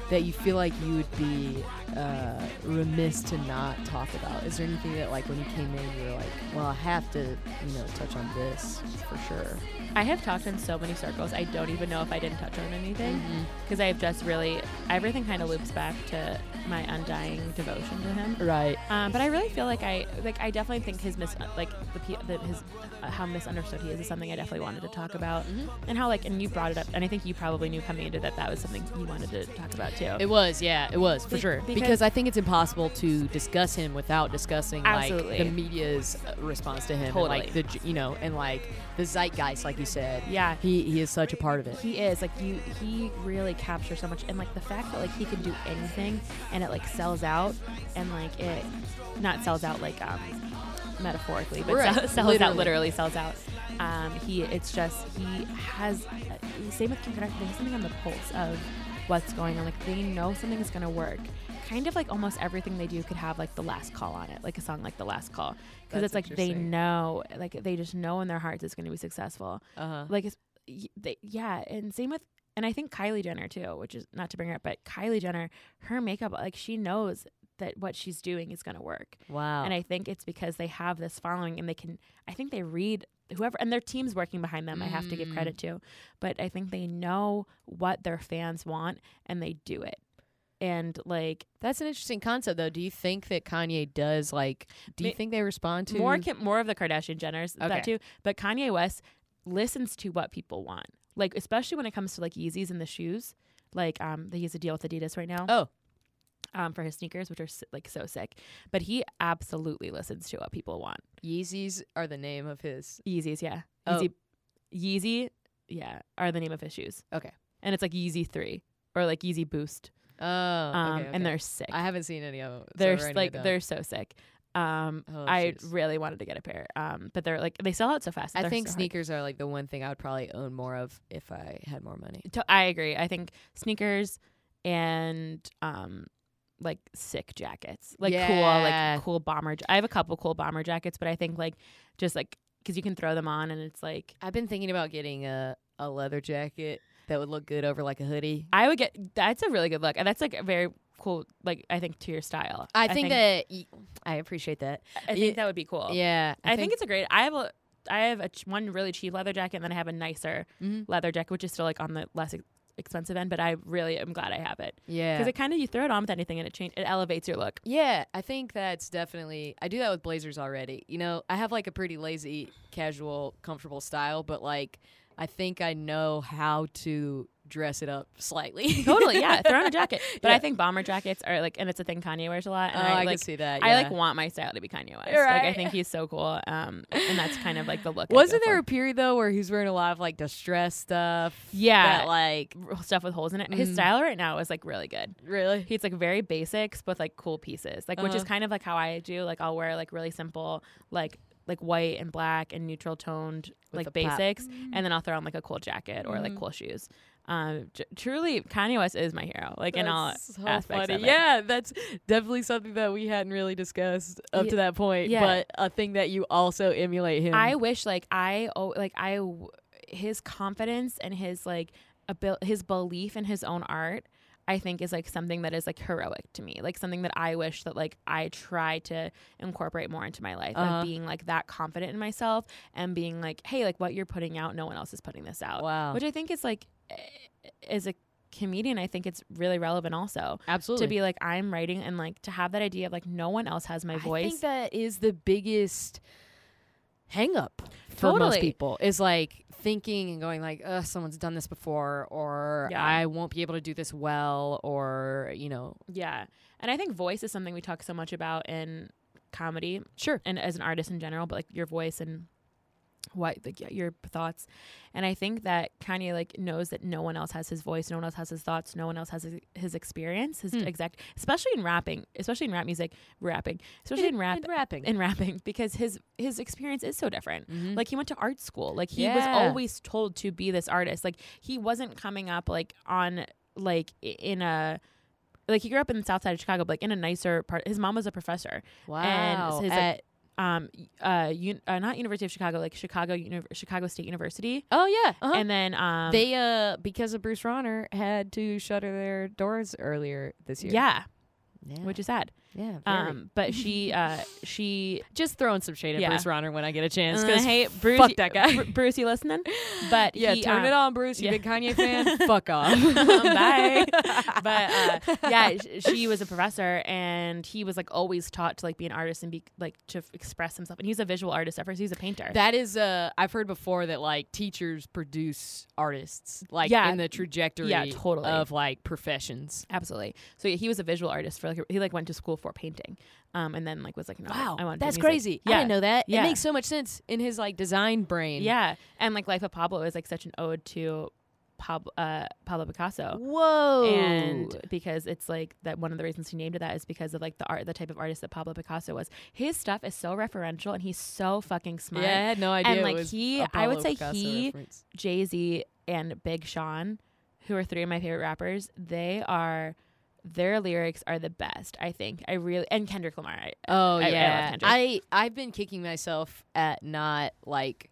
that you feel like you would be uh, remiss to not talk about? Is there anything that like when you came in you were like, well, I have to, you know, touch on this for sure. I have talked in so many circles. I don't even know if I didn't touch on anything Mm-hmm. because I've just really everything kind of loops back to my undying devotion to him. Right. Um, but I really feel like I like I definitely think his mis like the, the his uh, how misunderstood he is is something I definitely wanted to talk about Mm-hmm. and how like and you brought it up and I think you probably knew coming into that that was something you wanted to talk about too. It was, yeah, it was for Be- sure. Because- I think it's impossible to discuss him without discussing Absolutely. like the media's uh, response to him, and, like the you know, and like the zeitgeist, like you said. yeah, He he is such a part of it. he is like you he really captures so much and like the fact that like he can do anything and it like sells out and like it not sells out like um metaphorically but Right, sell- sells literally. out literally sells out um he it's just he has uh, same with Kim Kardashian they have something on the pulse of what's going on like they know something's gonna work kind of like almost everything they do could have like the last call on it like a song like the last call because it's like they know like they just know in their hearts it's going to be successful Uh huh. like it's they, yeah and same with and i think kylie jenner too which is not to bring her up but kylie jenner her makeup like she knows that what she's doing is going to work Wow. and i think it's because they have this following and they can i think they read whoever and their team's working behind them i have to give Mm. credit to but i think they know what their fans want and they do it and like That's an interesting concept, though. Do you think that Kanye does like? Do you Ma- think they respond to more Kim, more of the Kardashian Jenners Okay. that too. But Kanye West listens to what people want, like especially when it comes to like Yeezys and the shoes. Like um, he has a deal with Adidas right now. Oh. um, for his sneakers, which are like so sick. But he absolutely listens to what people want. Yeezys are the name of his. Yeezys, yeah. Oh. Yeezy, Yeezy, yeah, are the name of his shoes. Okay. And it's like Yeezy three or like Yeezy Boost. Oh, Um, okay, okay. and they're sick. I haven't seen any of them. so they're s- like they're so sick. Um, I I shoes. really wanted to get a pair. Um, but they're like they sell out so fast. I think so hard. sneakers are like the one thing I would probably own more of if I had more money. To- I agree. I think sneakers and um like sick jackets, like cool, like cool bomber. ja- I have a couple cool bomber jackets, but I think like just like because you can throw them on and it's like I've been thinking about getting a a leather jacket that would look good over like a hoodie. I would get. That's a really good look, and that's like a very cool. Like I think to your style. I, think, that y- I appreciate that. I think that would be cool. Yeah, I, think, it's a great. I have a. I have a ch- one really cheap leather jacket, and then I have a nicer Mhm. leather jacket, which is still like on the less ex- expensive end. But I really am glad I have it yeah. because it kind of you throw it on with anything and it change it elevates your look. Yeah, I think that's definitely. I do that with blazers already. You know, I have like a pretty lazy, casual, comfortable style, but like I think I know how to dress it up slightly. (laughs) totally, yeah. Throw on a jacket, (laughs) but I think bomber jackets are like, and it's a thing Kanye wears a lot. Oh, And I, I, can like, see that. I like want my style to be Kanye West. Like I think he's so cool. Um, and that's kind of like the look. Wasn't there for. a period though where he's wearing a lot of like distressed stuff? Yeah. that, like stuff with holes in it? His Mhm. style right now is like really good. really. He's like very basics but like cool pieces, like which is Uh-huh. kind of like how I do. Like I'll wear like really simple, like like white and black and neutral toned With like the pop. basics, and then I'll throw on like a cool jacket or like Mhm. cool shoes. Um, j- truly, Kanye West is my hero. Like in all That's so aspects funny. of it. Yeah, that's definitely something that we hadn't really discussed up Ye- to that point. yeah. But a thing that you also emulate him. I wish like I oh like I w- his confidence and his like abil- his belief in his own art I think is like something that is like heroic to me. Like something that I wish that like I try to incorporate more into my life Uh-huh. of being like that confident in myself and being like hey like what you're putting out no one else is putting this out. wow. Which I think is like eh, as a comedian I think it's really relevant also Absolutely. to be like I'm writing and like to have that idea of like no one else has my I voice. think that is the biggest hang up for most people is like thinking and going like, "Uh, someone's done this before," or Yeah. "I won't be able to do this well," or you know, Yeah. And I think voice is something we talk so much about in comedy sure, and as an artist in general, but like your voice and what like yeah, your thoughts. And I think that Kanye like knows that no one else has his voice, no one else has his thoughts, no one else has his, his experience, his Hmm. exact especially in rapping, especially in rap music, rapping, especially in rap rapping. in rapping because his his experience is so different. Mhm. Like he went to art school. Like he was always told to be this artist. Like he wasn't coming up like on like in a like he grew up in the south side of Chicago, but like in a nicer part. His mom was a professor. wow, his, like, At- Um, uh, un- uh, not University of Chicago, like Chicago, Uni- Chicago State University, oh yeah, uh-huh. and then um, they uh because of Bruce Rauner had to shutter their doors earlier this year. yeah, yeah, which is sad. Yeah. very. Um, but she, uh, she, just throwing some shade at yeah. Bruce Rauner when I get a chance. uh, 'cause hey Bruce, fuck that guy. Bru- Bruce, you listening? But yeah, he, turn um, it on, Bruce. You yeah. big Kanye fan? (laughs) Fuck off. (laughs) Bye. (laughs) but uh, yeah, sh- she was a professor, and he was like always taught to like be an artist and be like to f- express himself. And he's a visual artist at first. He's a painter. That is, uh, I've heard before that like teachers produce artists, like Yeah. in the trajectory Yeah, totally. of like professions. Absolutely. So yeah, he was a visual artist for like he like went to school for painting, um, and then like was like no, I want that's crazy. I Yeah, didn't know that. Yeah. It makes so much sense in his like design brain. yeah, and like Life of Pablo is like such an ode to Pablo, uh, Pablo Picasso. Whoa. And because it's like that, one of the reasons he named it that is because of like the art, the type of artist that Pablo Picasso was. His stuff is so referential, and he's so fucking smart. yeah, I had no idea. And, like, he- I would say Picasso he- Jay Z and Big Sean, who are three of my favorite rappers, they are their lyrics are the best. I think I really and Kendrick Lamar. I, Oh I- I yeah, Kendrick. I I've been kicking myself at not like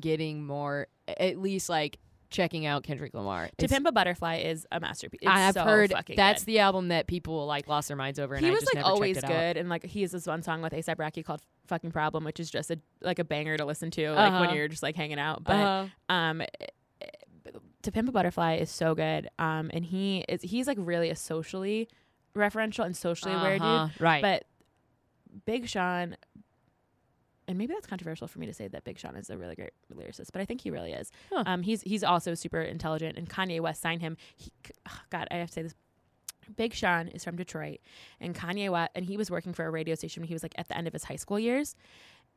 getting more, at least like checking out Kendrick Lamar. to Pimp a Butterfly is a masterpiece. It's I've so heard that's good. the album that people like lost their minds over. And he I was just like never always it out. good, and like he has this one song with ASAP Rocky called "Fucking Problem," which is just a like a banger to listen to, like when Uh-huh. you're just like hanging out. But Uh-huh. um to pimp a butterfly is so good um and he is he's like really a socially referential and socially aware Uh-huh. dude right? but big sean and maybe that's controversial for me to say that big sean is a really great lyricist but i think he really is Huh. um he's he's also super intelligent and kanye west signed him he, god i have to say this Big Sean is from Detroit, and Kanye West, and he was working for a radio station when he was like at the end of his high school years.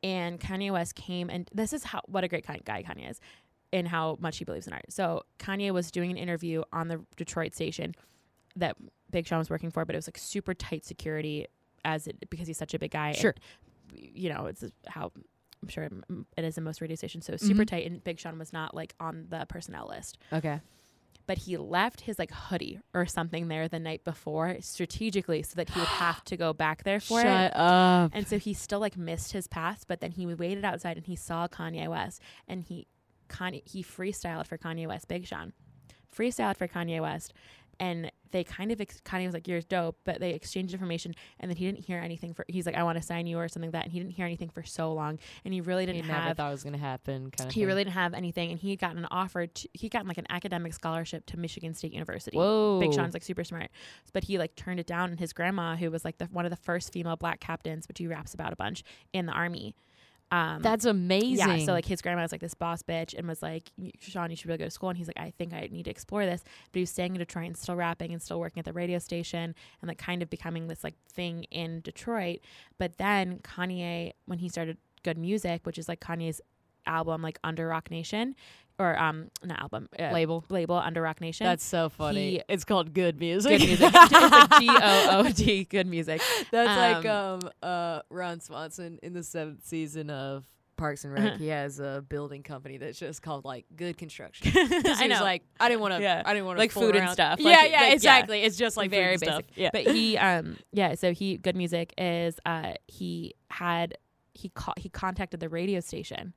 And Kanye West came, and this is how what a great guy Kanye is, and how much he believes in art. So Kanye was doing an interview on the Detroit station that Big Sean was working for, but it was like super tight security as it because he's such a big guy. Sure. And, you know, it's how I'm sure it is in most radio stations. So super Mhm. tight, and Big Sean was not like on the personnel list Okay. but he left his like hoodie or something there the night before strategically so that he would have to go back there for Shut it. up. And so he still like missed his pass, but then he waited outside and he saw Kanye West and he Kanye he freestyled for Kanye West, Big Sean. Freestyled for Kanye West. And they kind of ex- Kanye was like, "You're dope," but they exchanged information, and then he didn't hear anything for. He's like, "I want to sign you" or something like that, and he didn't hear anything for so long, and he really didn't never have thought it was gonna happen. Kind of. he really didn't have anything, and he had gotten an offer. To, he gotten like an academic scholarship to Michigan State University. Whoa. Big Sean's like super smart, but he like turned it down. And his grandma, who was like the one of the first female black captains, which he raps about a bunch in the army. Um, That's amazing. yeah. So like his grandma was like this boss bitch and was like, Sean, you should really go to school. And he's like, I think I need to explore this. But he was staying in Detroit and still rapping and still working at the radio station and like kind of becoming this like thing in Detroit. But then Kanye, when he started Good Music, which is like Kanye's album, like Under Roc Nation, or um, not album, uh, label. label Under Roc Nation. That's so funny. He- it's called good music. good music. it's (laughs) like (laughs) G O O D, good music. That's like Um, um uh Ron Swanson in the seventh season of Parks and Rec. Uh-huh. He has a building company that's just called like Good Construction. (laughs) I know. like I didn't want to. Yeah. I didn't want to Like food and stuff. Yeah, Like- yeah, like, yeah. exactly. It's just like very basic. Stuff. Yeah, But he, um, yeah. So he, good music is, uh, he had he ca- he contacted the radio station,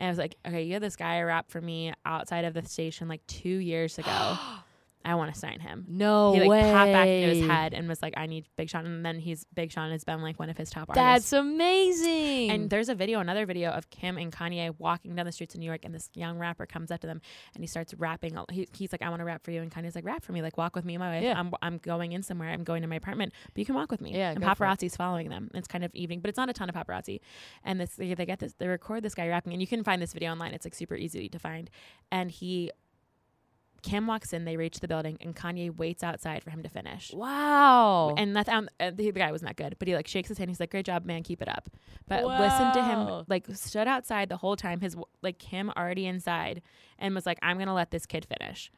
and I was like, okay, you had this guy rap for me outside of the station like two years ago. (gasps) (gasps) (gasps) I want to sign him. no he like way. popped back into his head and was like, I need Big Sean, and then he's Big Sean has been like one of his top artists. That's amazing. And there's a video, another video of Kim and Kanye walking down the streets of New York, and this young rapper comes up to them and he starts rapping. He, he's like, "I want to rap for you," and Kanye's like, "Rap for me, like walk with me my wife. Yeah. I'm I'm going in somewhere. I'm going to my apartment, but you can walk with me." Yeah, and paparazzi's following them. It's kind of evening, but it's not a ton of paparazzi. And this they get this, they record this guy rapping, and you can find this video online. It's like super easy to find. And he, Kim walks in, they reach the building, and Kanye waits outside for him to finish. wow. And that's um, uh, the, the guy wasn't good, but he like shakes his hand. He's like, "Great job, man, keep it up." But listen to him like stood outside the whole time. His like him already inside, and was like, "I'm gonna let this kid finish."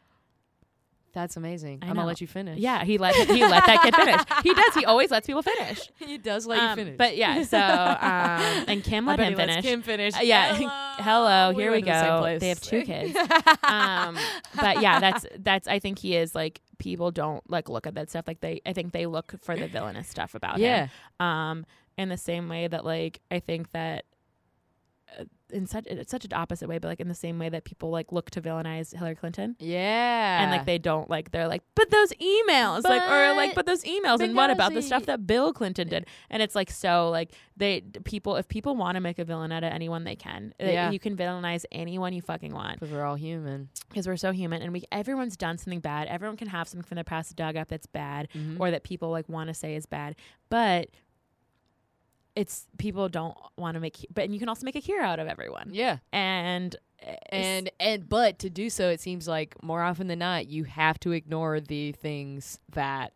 That's amazing. I I'm gonna let you finish. Yeah, he let he let that kid finish. He (laughs) does. He always lets people finish. (laughs) he does let Um, you finish. But yeah, so um, (laughs) and Kim let him finish. Kim finish. Uh, yeah. Hello, We here we the same go. place. They have two kids. um, but yeah, that's that's. I think he is like people don't like look at that stuff. Like they, I think they look for the villainous stuff about yeah. him. Um, in the same way that like I think that in such it's such an opposite way, but like in the same way that people like look to villainize Hillary Clinton. Yeah. And like they don't like they're like, but those emails, like or like, But but those emails, and what about the stuff that Bill Clinton did? And it's like so like they people if people want to make a villain out of anyone, they can. Yeah. you can villainize anyone you fucking want because we're all human. because we're so human, and we everyone's done something bad. Everyone can have something from their past dug up that's bad, Mhm. or that people like want to say is bad, but. It's people don't want to make, but and you can also make a hero out of everyone, yeah. and eh, and and but to do so it seems like more often than not you have to ignore the things that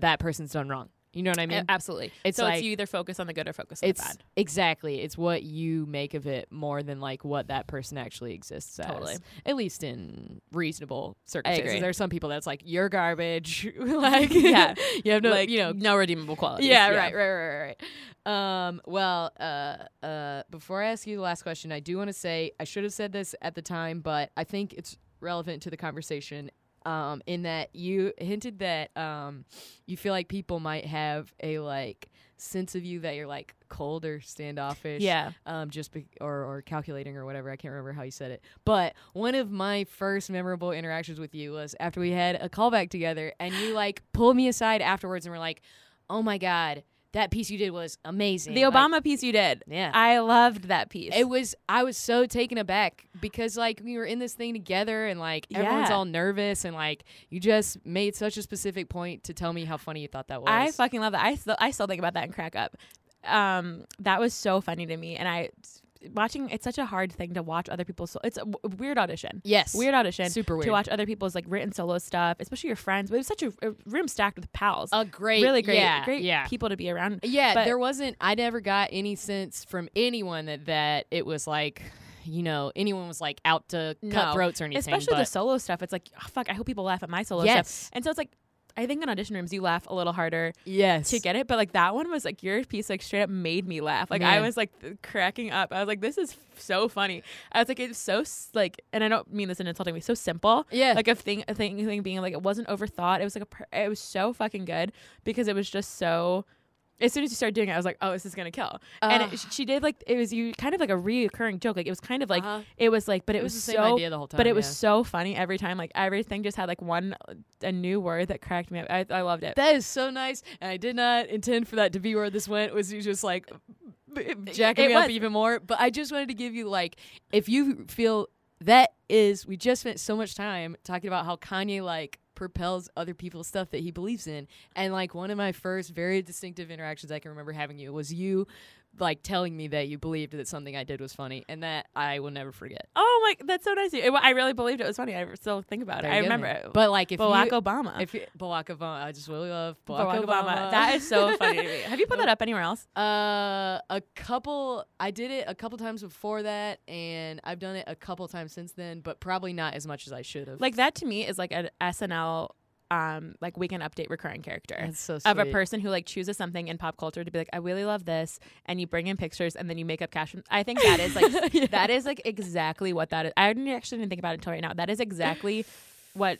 that person's done wrong you know what i mean absolutely. It's so like- it's you either focus on the good or focus on the bad. exactly it's what you make of it more than like what that person actually exists as. Totally. at least in reasonable circumstances agree. there's some people that's like you're garbage (laughs) like (laughs) Yeah. (laughs) you have no like you know no redeemable qualities. yeah, right, right, right, right, right. Um, well, uh, uh, before I ask you the last question, I do want to say I should have said this at the time, but I think it's relevant to the conversation. Um, in that you hinted that um, you feel like people might have a like sense of you that you're like cold or standoffish. Yeah. Um, just be- or or calculating or whatever. I can't remember how you said it. But one of my first memorable interactions with you was after we had a callback together, and you like pulled me aside afterwards and were like, "Oh my god, that piece you did was amazing." The Like, Obama piece you did. yeah. I loved that piece. it was I was so taken aback because like we were in this thing together and like everyone's Yeah. all nervous and like you just made such a specific point to tell me how funny you thought that was. I fucking love that. I still I still think about that and crack up. Um, that was so funny to me, and I watching. It's such a hard thing to watch other people's. It's a w- weird audition. Yes. Weird audition. Super weird. to watch other people's like written solo stuff, especially your friends. But it was such a, a room stacked with pals. A great, really great, yeah, great yeah. people to be around. Yeah, But- there wasn't. I never got any sense from anyone that that it was like, you know, anyone was like out to cut throats or anything. especially the solo stuff. It's like, oh, fuck, I hope people laugh at my solo Yes. stuff. And so it's like, I think in audition rooms you laugh a little harder yes, to get it, but like that one was like your piece like straight up made me laugh. Like I was like cracking up. I was like, this is so funny. I was like, it's so s- like, and I don't mean this in insulting way, so simple. Yeah. like a thing, a thing, thing being like it wasn't overthought. It was like a, it was so fucking good because it was just so. As soon as you started doing it, I was like, "Oh, this is gonna kill." and it, she did like it was you kind of like a reoccurring joke. Like it was kind of like Uh-huh. it was like, but it, It was was, the same so idea the whole time. but it time, was so funny every time. Like everything just had like one a new word that cracked me up. I, I loved it. That is so nice, and I did not intend for that to be where this went. Was you just like jacking it me up even more? But I just wanted to give you like, if you feel that is, we just spent so much time talking about how Kanye like propels other people's stuff that he believes in, and like one of my first very distinctive interactions I can remember having you was you. Like telling me that you believed that something I did was funny, and that I will never forget. oh my, that's so nice. of you. It, I really believed it was funny. I still think about it. I remember it. But like if Barack you, Obama. if you, Barack Obama, I just really love Barack, Barack Obama. That is so funny to me. Have you put (laughs) that up anywhere else? Uh, a couple. I did it a couple times before that, and I've done it a couple times since then, but probably not as much as I should have. Like that to me is like an SNL um like weekend update recurring character. That's so of a person who like chooses something in pop culture to be like, I really love this, and you bring in pictures and then you make up cash. I think that is like (laughs) that is like exactly what that is. I didn't actually didn't think about it until right now. That is exactly (sighs) what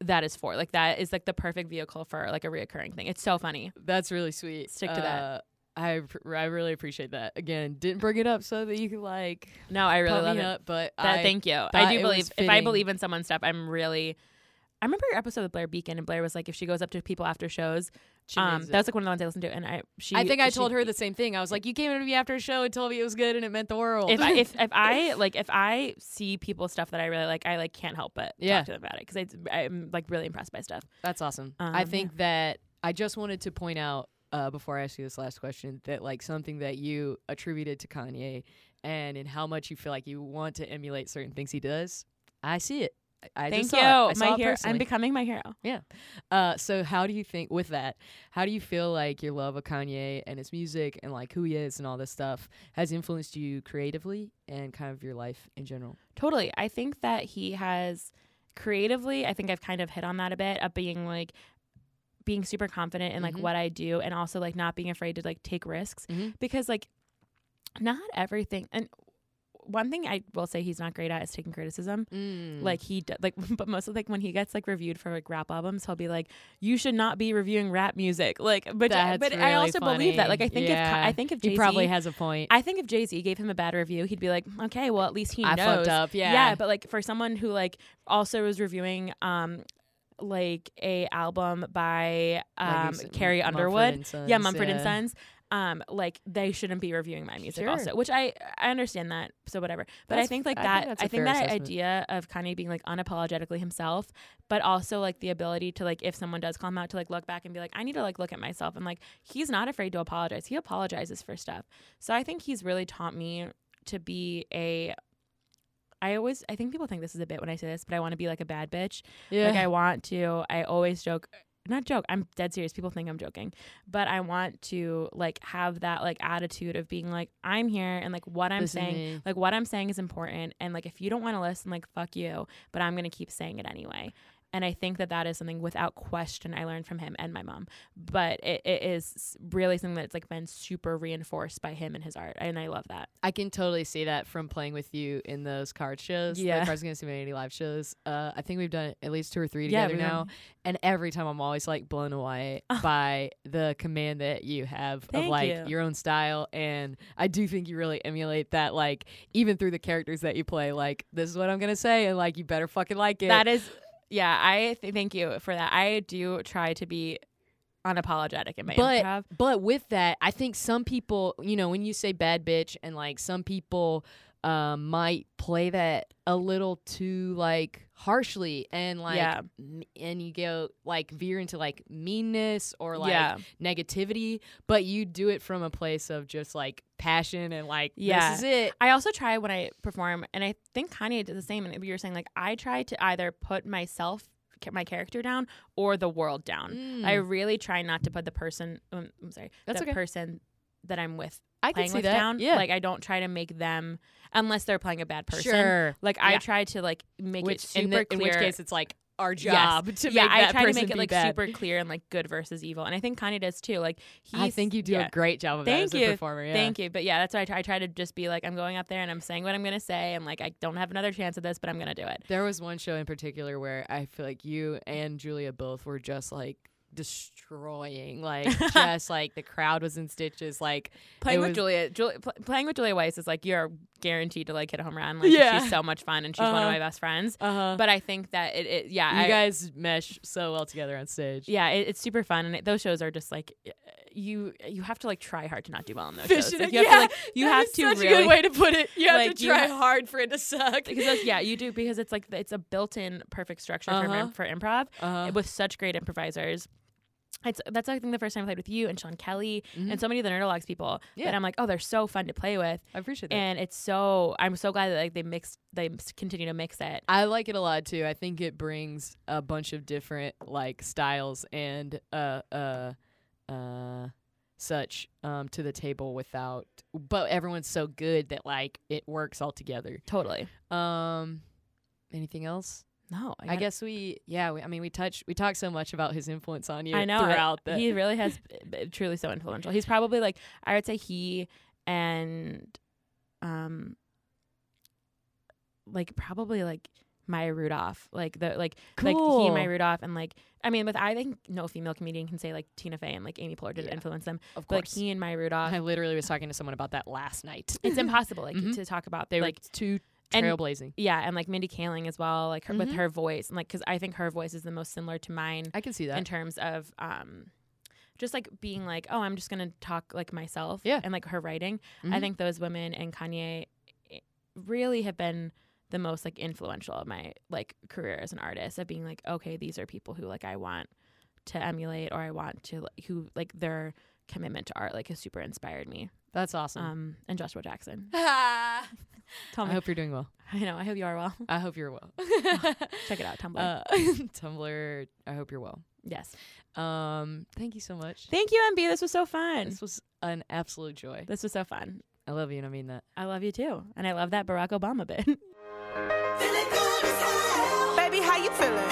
that is for. Like that is like the perfect vehicle for like a reoccurring thing. It's so funny. That's really sweet. Stick to that. Uh, I pr- I really appreciate that. Again, didn't bring it up so that you could like No, I really love it. up, but That, I thank you. I do believe if I believe in someone's stuff, I'm really. I remember your episode with Blair Beacon, and Blair was like, if she goes up to people after shows, She um, that was like one of the ones I listened to, and I she. I think I she- told her the same thing. I was like, "You came up to me after a show and told me it was good and it meant the world." if I, if if (laughs) I like if I see people's stuff that I really like, I like can't help but Yeah. talk to them about it because I'm like really impressed by stuff. That's awesome. Um, I think that I just wanted to point out uh, before I ask you this last question that like something that you attributed to Kanye and in how much you feel like you want to emulate certain things he does. I see it. I, Thank just you, saw it. I saw my it hero. I'm becoming my hero. Yeah. Uh, so how do you think with that? How do you feel like your love of Kanye and his music and like who he is and all this stuff has influenced you creatively and kind of your life in general? Totally. I think that he has creatively, I think I've kind of hit on that a bit of being like being super confident in like Mhm. what I do and also like not being afraid to like take risks Mhm. because like not everything and one thing I will say he's not great at is taking criticism. Mm. Like he d- like, (laughs) but most of like when he gets like reviewed for like rap albums, he'll be like, "You should not be reviewing rap music." Like, but That's but I really also believe that. Like, I think if Yeah. Ka- I think if he Jay-Z, probably has a point. I think if Jay Z gave him a bad review, he'd be like, "Okay, well at least he I knows." fucked up. Yeah. yeah. But like for someone who like also was reviewing um like a album by um said, Carrie Mumford Underwood, Sons, yeah, Mumford and. Sons. Um, like they shouldn't be reviewing my music Sure. also, which I I understand that. So whatever. But I think like I think that that's a I think that assessment. idea of Kanye being like unapologetically himself, but also like the ability to like if someone does call him out to like look back and be like I need to like look at myself and like he's not afraid to apologize. He apologizes for stuff. So I think he's really taught me to be a I always I think people think this is a bit when I say this, but I want to be like a bad bitch. Yeah. Like I want to I always joke not joke, I'm dead serious. People think I'm joking. But I want to like have that like attitude of being like, I'm here and like what I'm Listen saying like what I'm saying is important and like if you don't want to listen like fuck you, but I'm going to keep saying it anyway. And I think that that is something without question I learned from him and my mom. But it, it is really something that's like been super reinforced by him and his art. And I love that. I can totally see that from playing with you in those card shows. Yeah. the Cards Against Humanity live shows. Uh, I think we've done at least two or three together we've now, done- and every time I'm always like blown away (laughs) by the command that you have of like you. your own style, and I do think you really emulate that. Like even through the characters that you play, like this is what I'm gonna say, and like you better fucking like it. That is, yeah, I th- thank you for that. I do try to be unapologetic in my but improv. but with that, I think some people, you know, when you say bad bitch, and like some people um, might play that a little too like harshly and like Yeah. m- and you go like veer into like meanness or like Yeah. negativity but you do it from a place of just like passion and like Yeah. this is it I also try when I perform, and I think Kanye did the same. And you were saying like I try to either put myself, my character down, or the world down. I Mm. really try not to put the person. Um, I'm sorry, That's the okay. person that I'm with I can playing see with that down. yeah Like I don't try to make them unless they're playing a bad person. sure Like I Yeah. try to like make which it super in, the- in which case it's like our Yes. job to yeah, make I that try to make it like bad. super (laughs) clear and like good versus evil, and I think Kanye does too. Like he's, I think you do yeah. a great job of that Thank as a you. performer. Yeah. Thank you. But yeah, that's why I try, I try to just be like, I'm going up there and I'm saying what I'm going to say. And like, I don't have another chance at this, but I'm going to do it. There was one show in particular where I feel like you and Julia both were just like destroying, like (laughs) just like the crowd was in stitches. Like Playing with was- Julia, Julia pl- playing with Julia Weiss is like, you're guaranteed to like hit a home run. Like, Yeah. she's so much fun and she's one of Uh-huh. my best friends. uh huh. But I think that it, it yeah, You I- guys mesh so well together on stage. yeah, it, it's super fun. And it, those shows are just like, you you have to like try hard to not do well in those Fish shows. Like, you have yeah, to like, you that have is to such really. a good way to put it. You have like, to try ha- hard for it to suck. because that's, yeah, you do because it's like it's a built-in perfect structure for, Uh-huh. im- for improv. uh with such great improvisers. It's that's I think the first time I played with you and Sean Kelly Mhm. and so many of the Nerdologues people Yeah. that I'm like, oh, they're so fun to play with, I appreciate that. and it's so I'm so glad that like they mixed they continue to mix it. I like it a lot too. I think it brings a bunch of different like styles and uh uh uh such um to the table without but everyone's so good that like it works all together. Totally. Um anything else? No, I, guess we yeah, we, I mean we touch we talk so much about his influence on you I know I- throughout that. he really has truly so influential. He's probably like I would say he and um like probably like Maya Rudolph, like the like like he and Maya Rudolph, and like I mean, with I think no female comedian can say like Tina Fey and like Amy Poehler did Yeah. influence them, of but like he and Maya Rudolph, I literally was talking to someone about that last night. it's (laughs) impossible like Mhm. to talk about They like were two and- trailblazing. yeah, and like Mindy Kaling as well, like her, with Mhm. her voice, and like because I think her voice is the most similar to mine I can see that. in terms of um just like being like oh i'm just gonna talk like myself Yeah. and like her writing i Mhm. think those women and kanye eh, really have been the most like influential of my like career as an artist of being like okay these are people who like i want to emulate or i want to like, who like their commitment to art like has super inspired me That's awesome. um and joshua jackson (laughs) I tell me hope you're doing well. i know i hope you are well I hope you're well. (laughs) check it out tumblr Uh, (laughs) Tumblr. I hope you're well. yes Um, thank you so much. thank you mb this was so fun This was an absolute joy. this was so fun I love you, and I mean that. i love you too and i love that barack obama bit Feeling good as hell. Baby, how you feeling?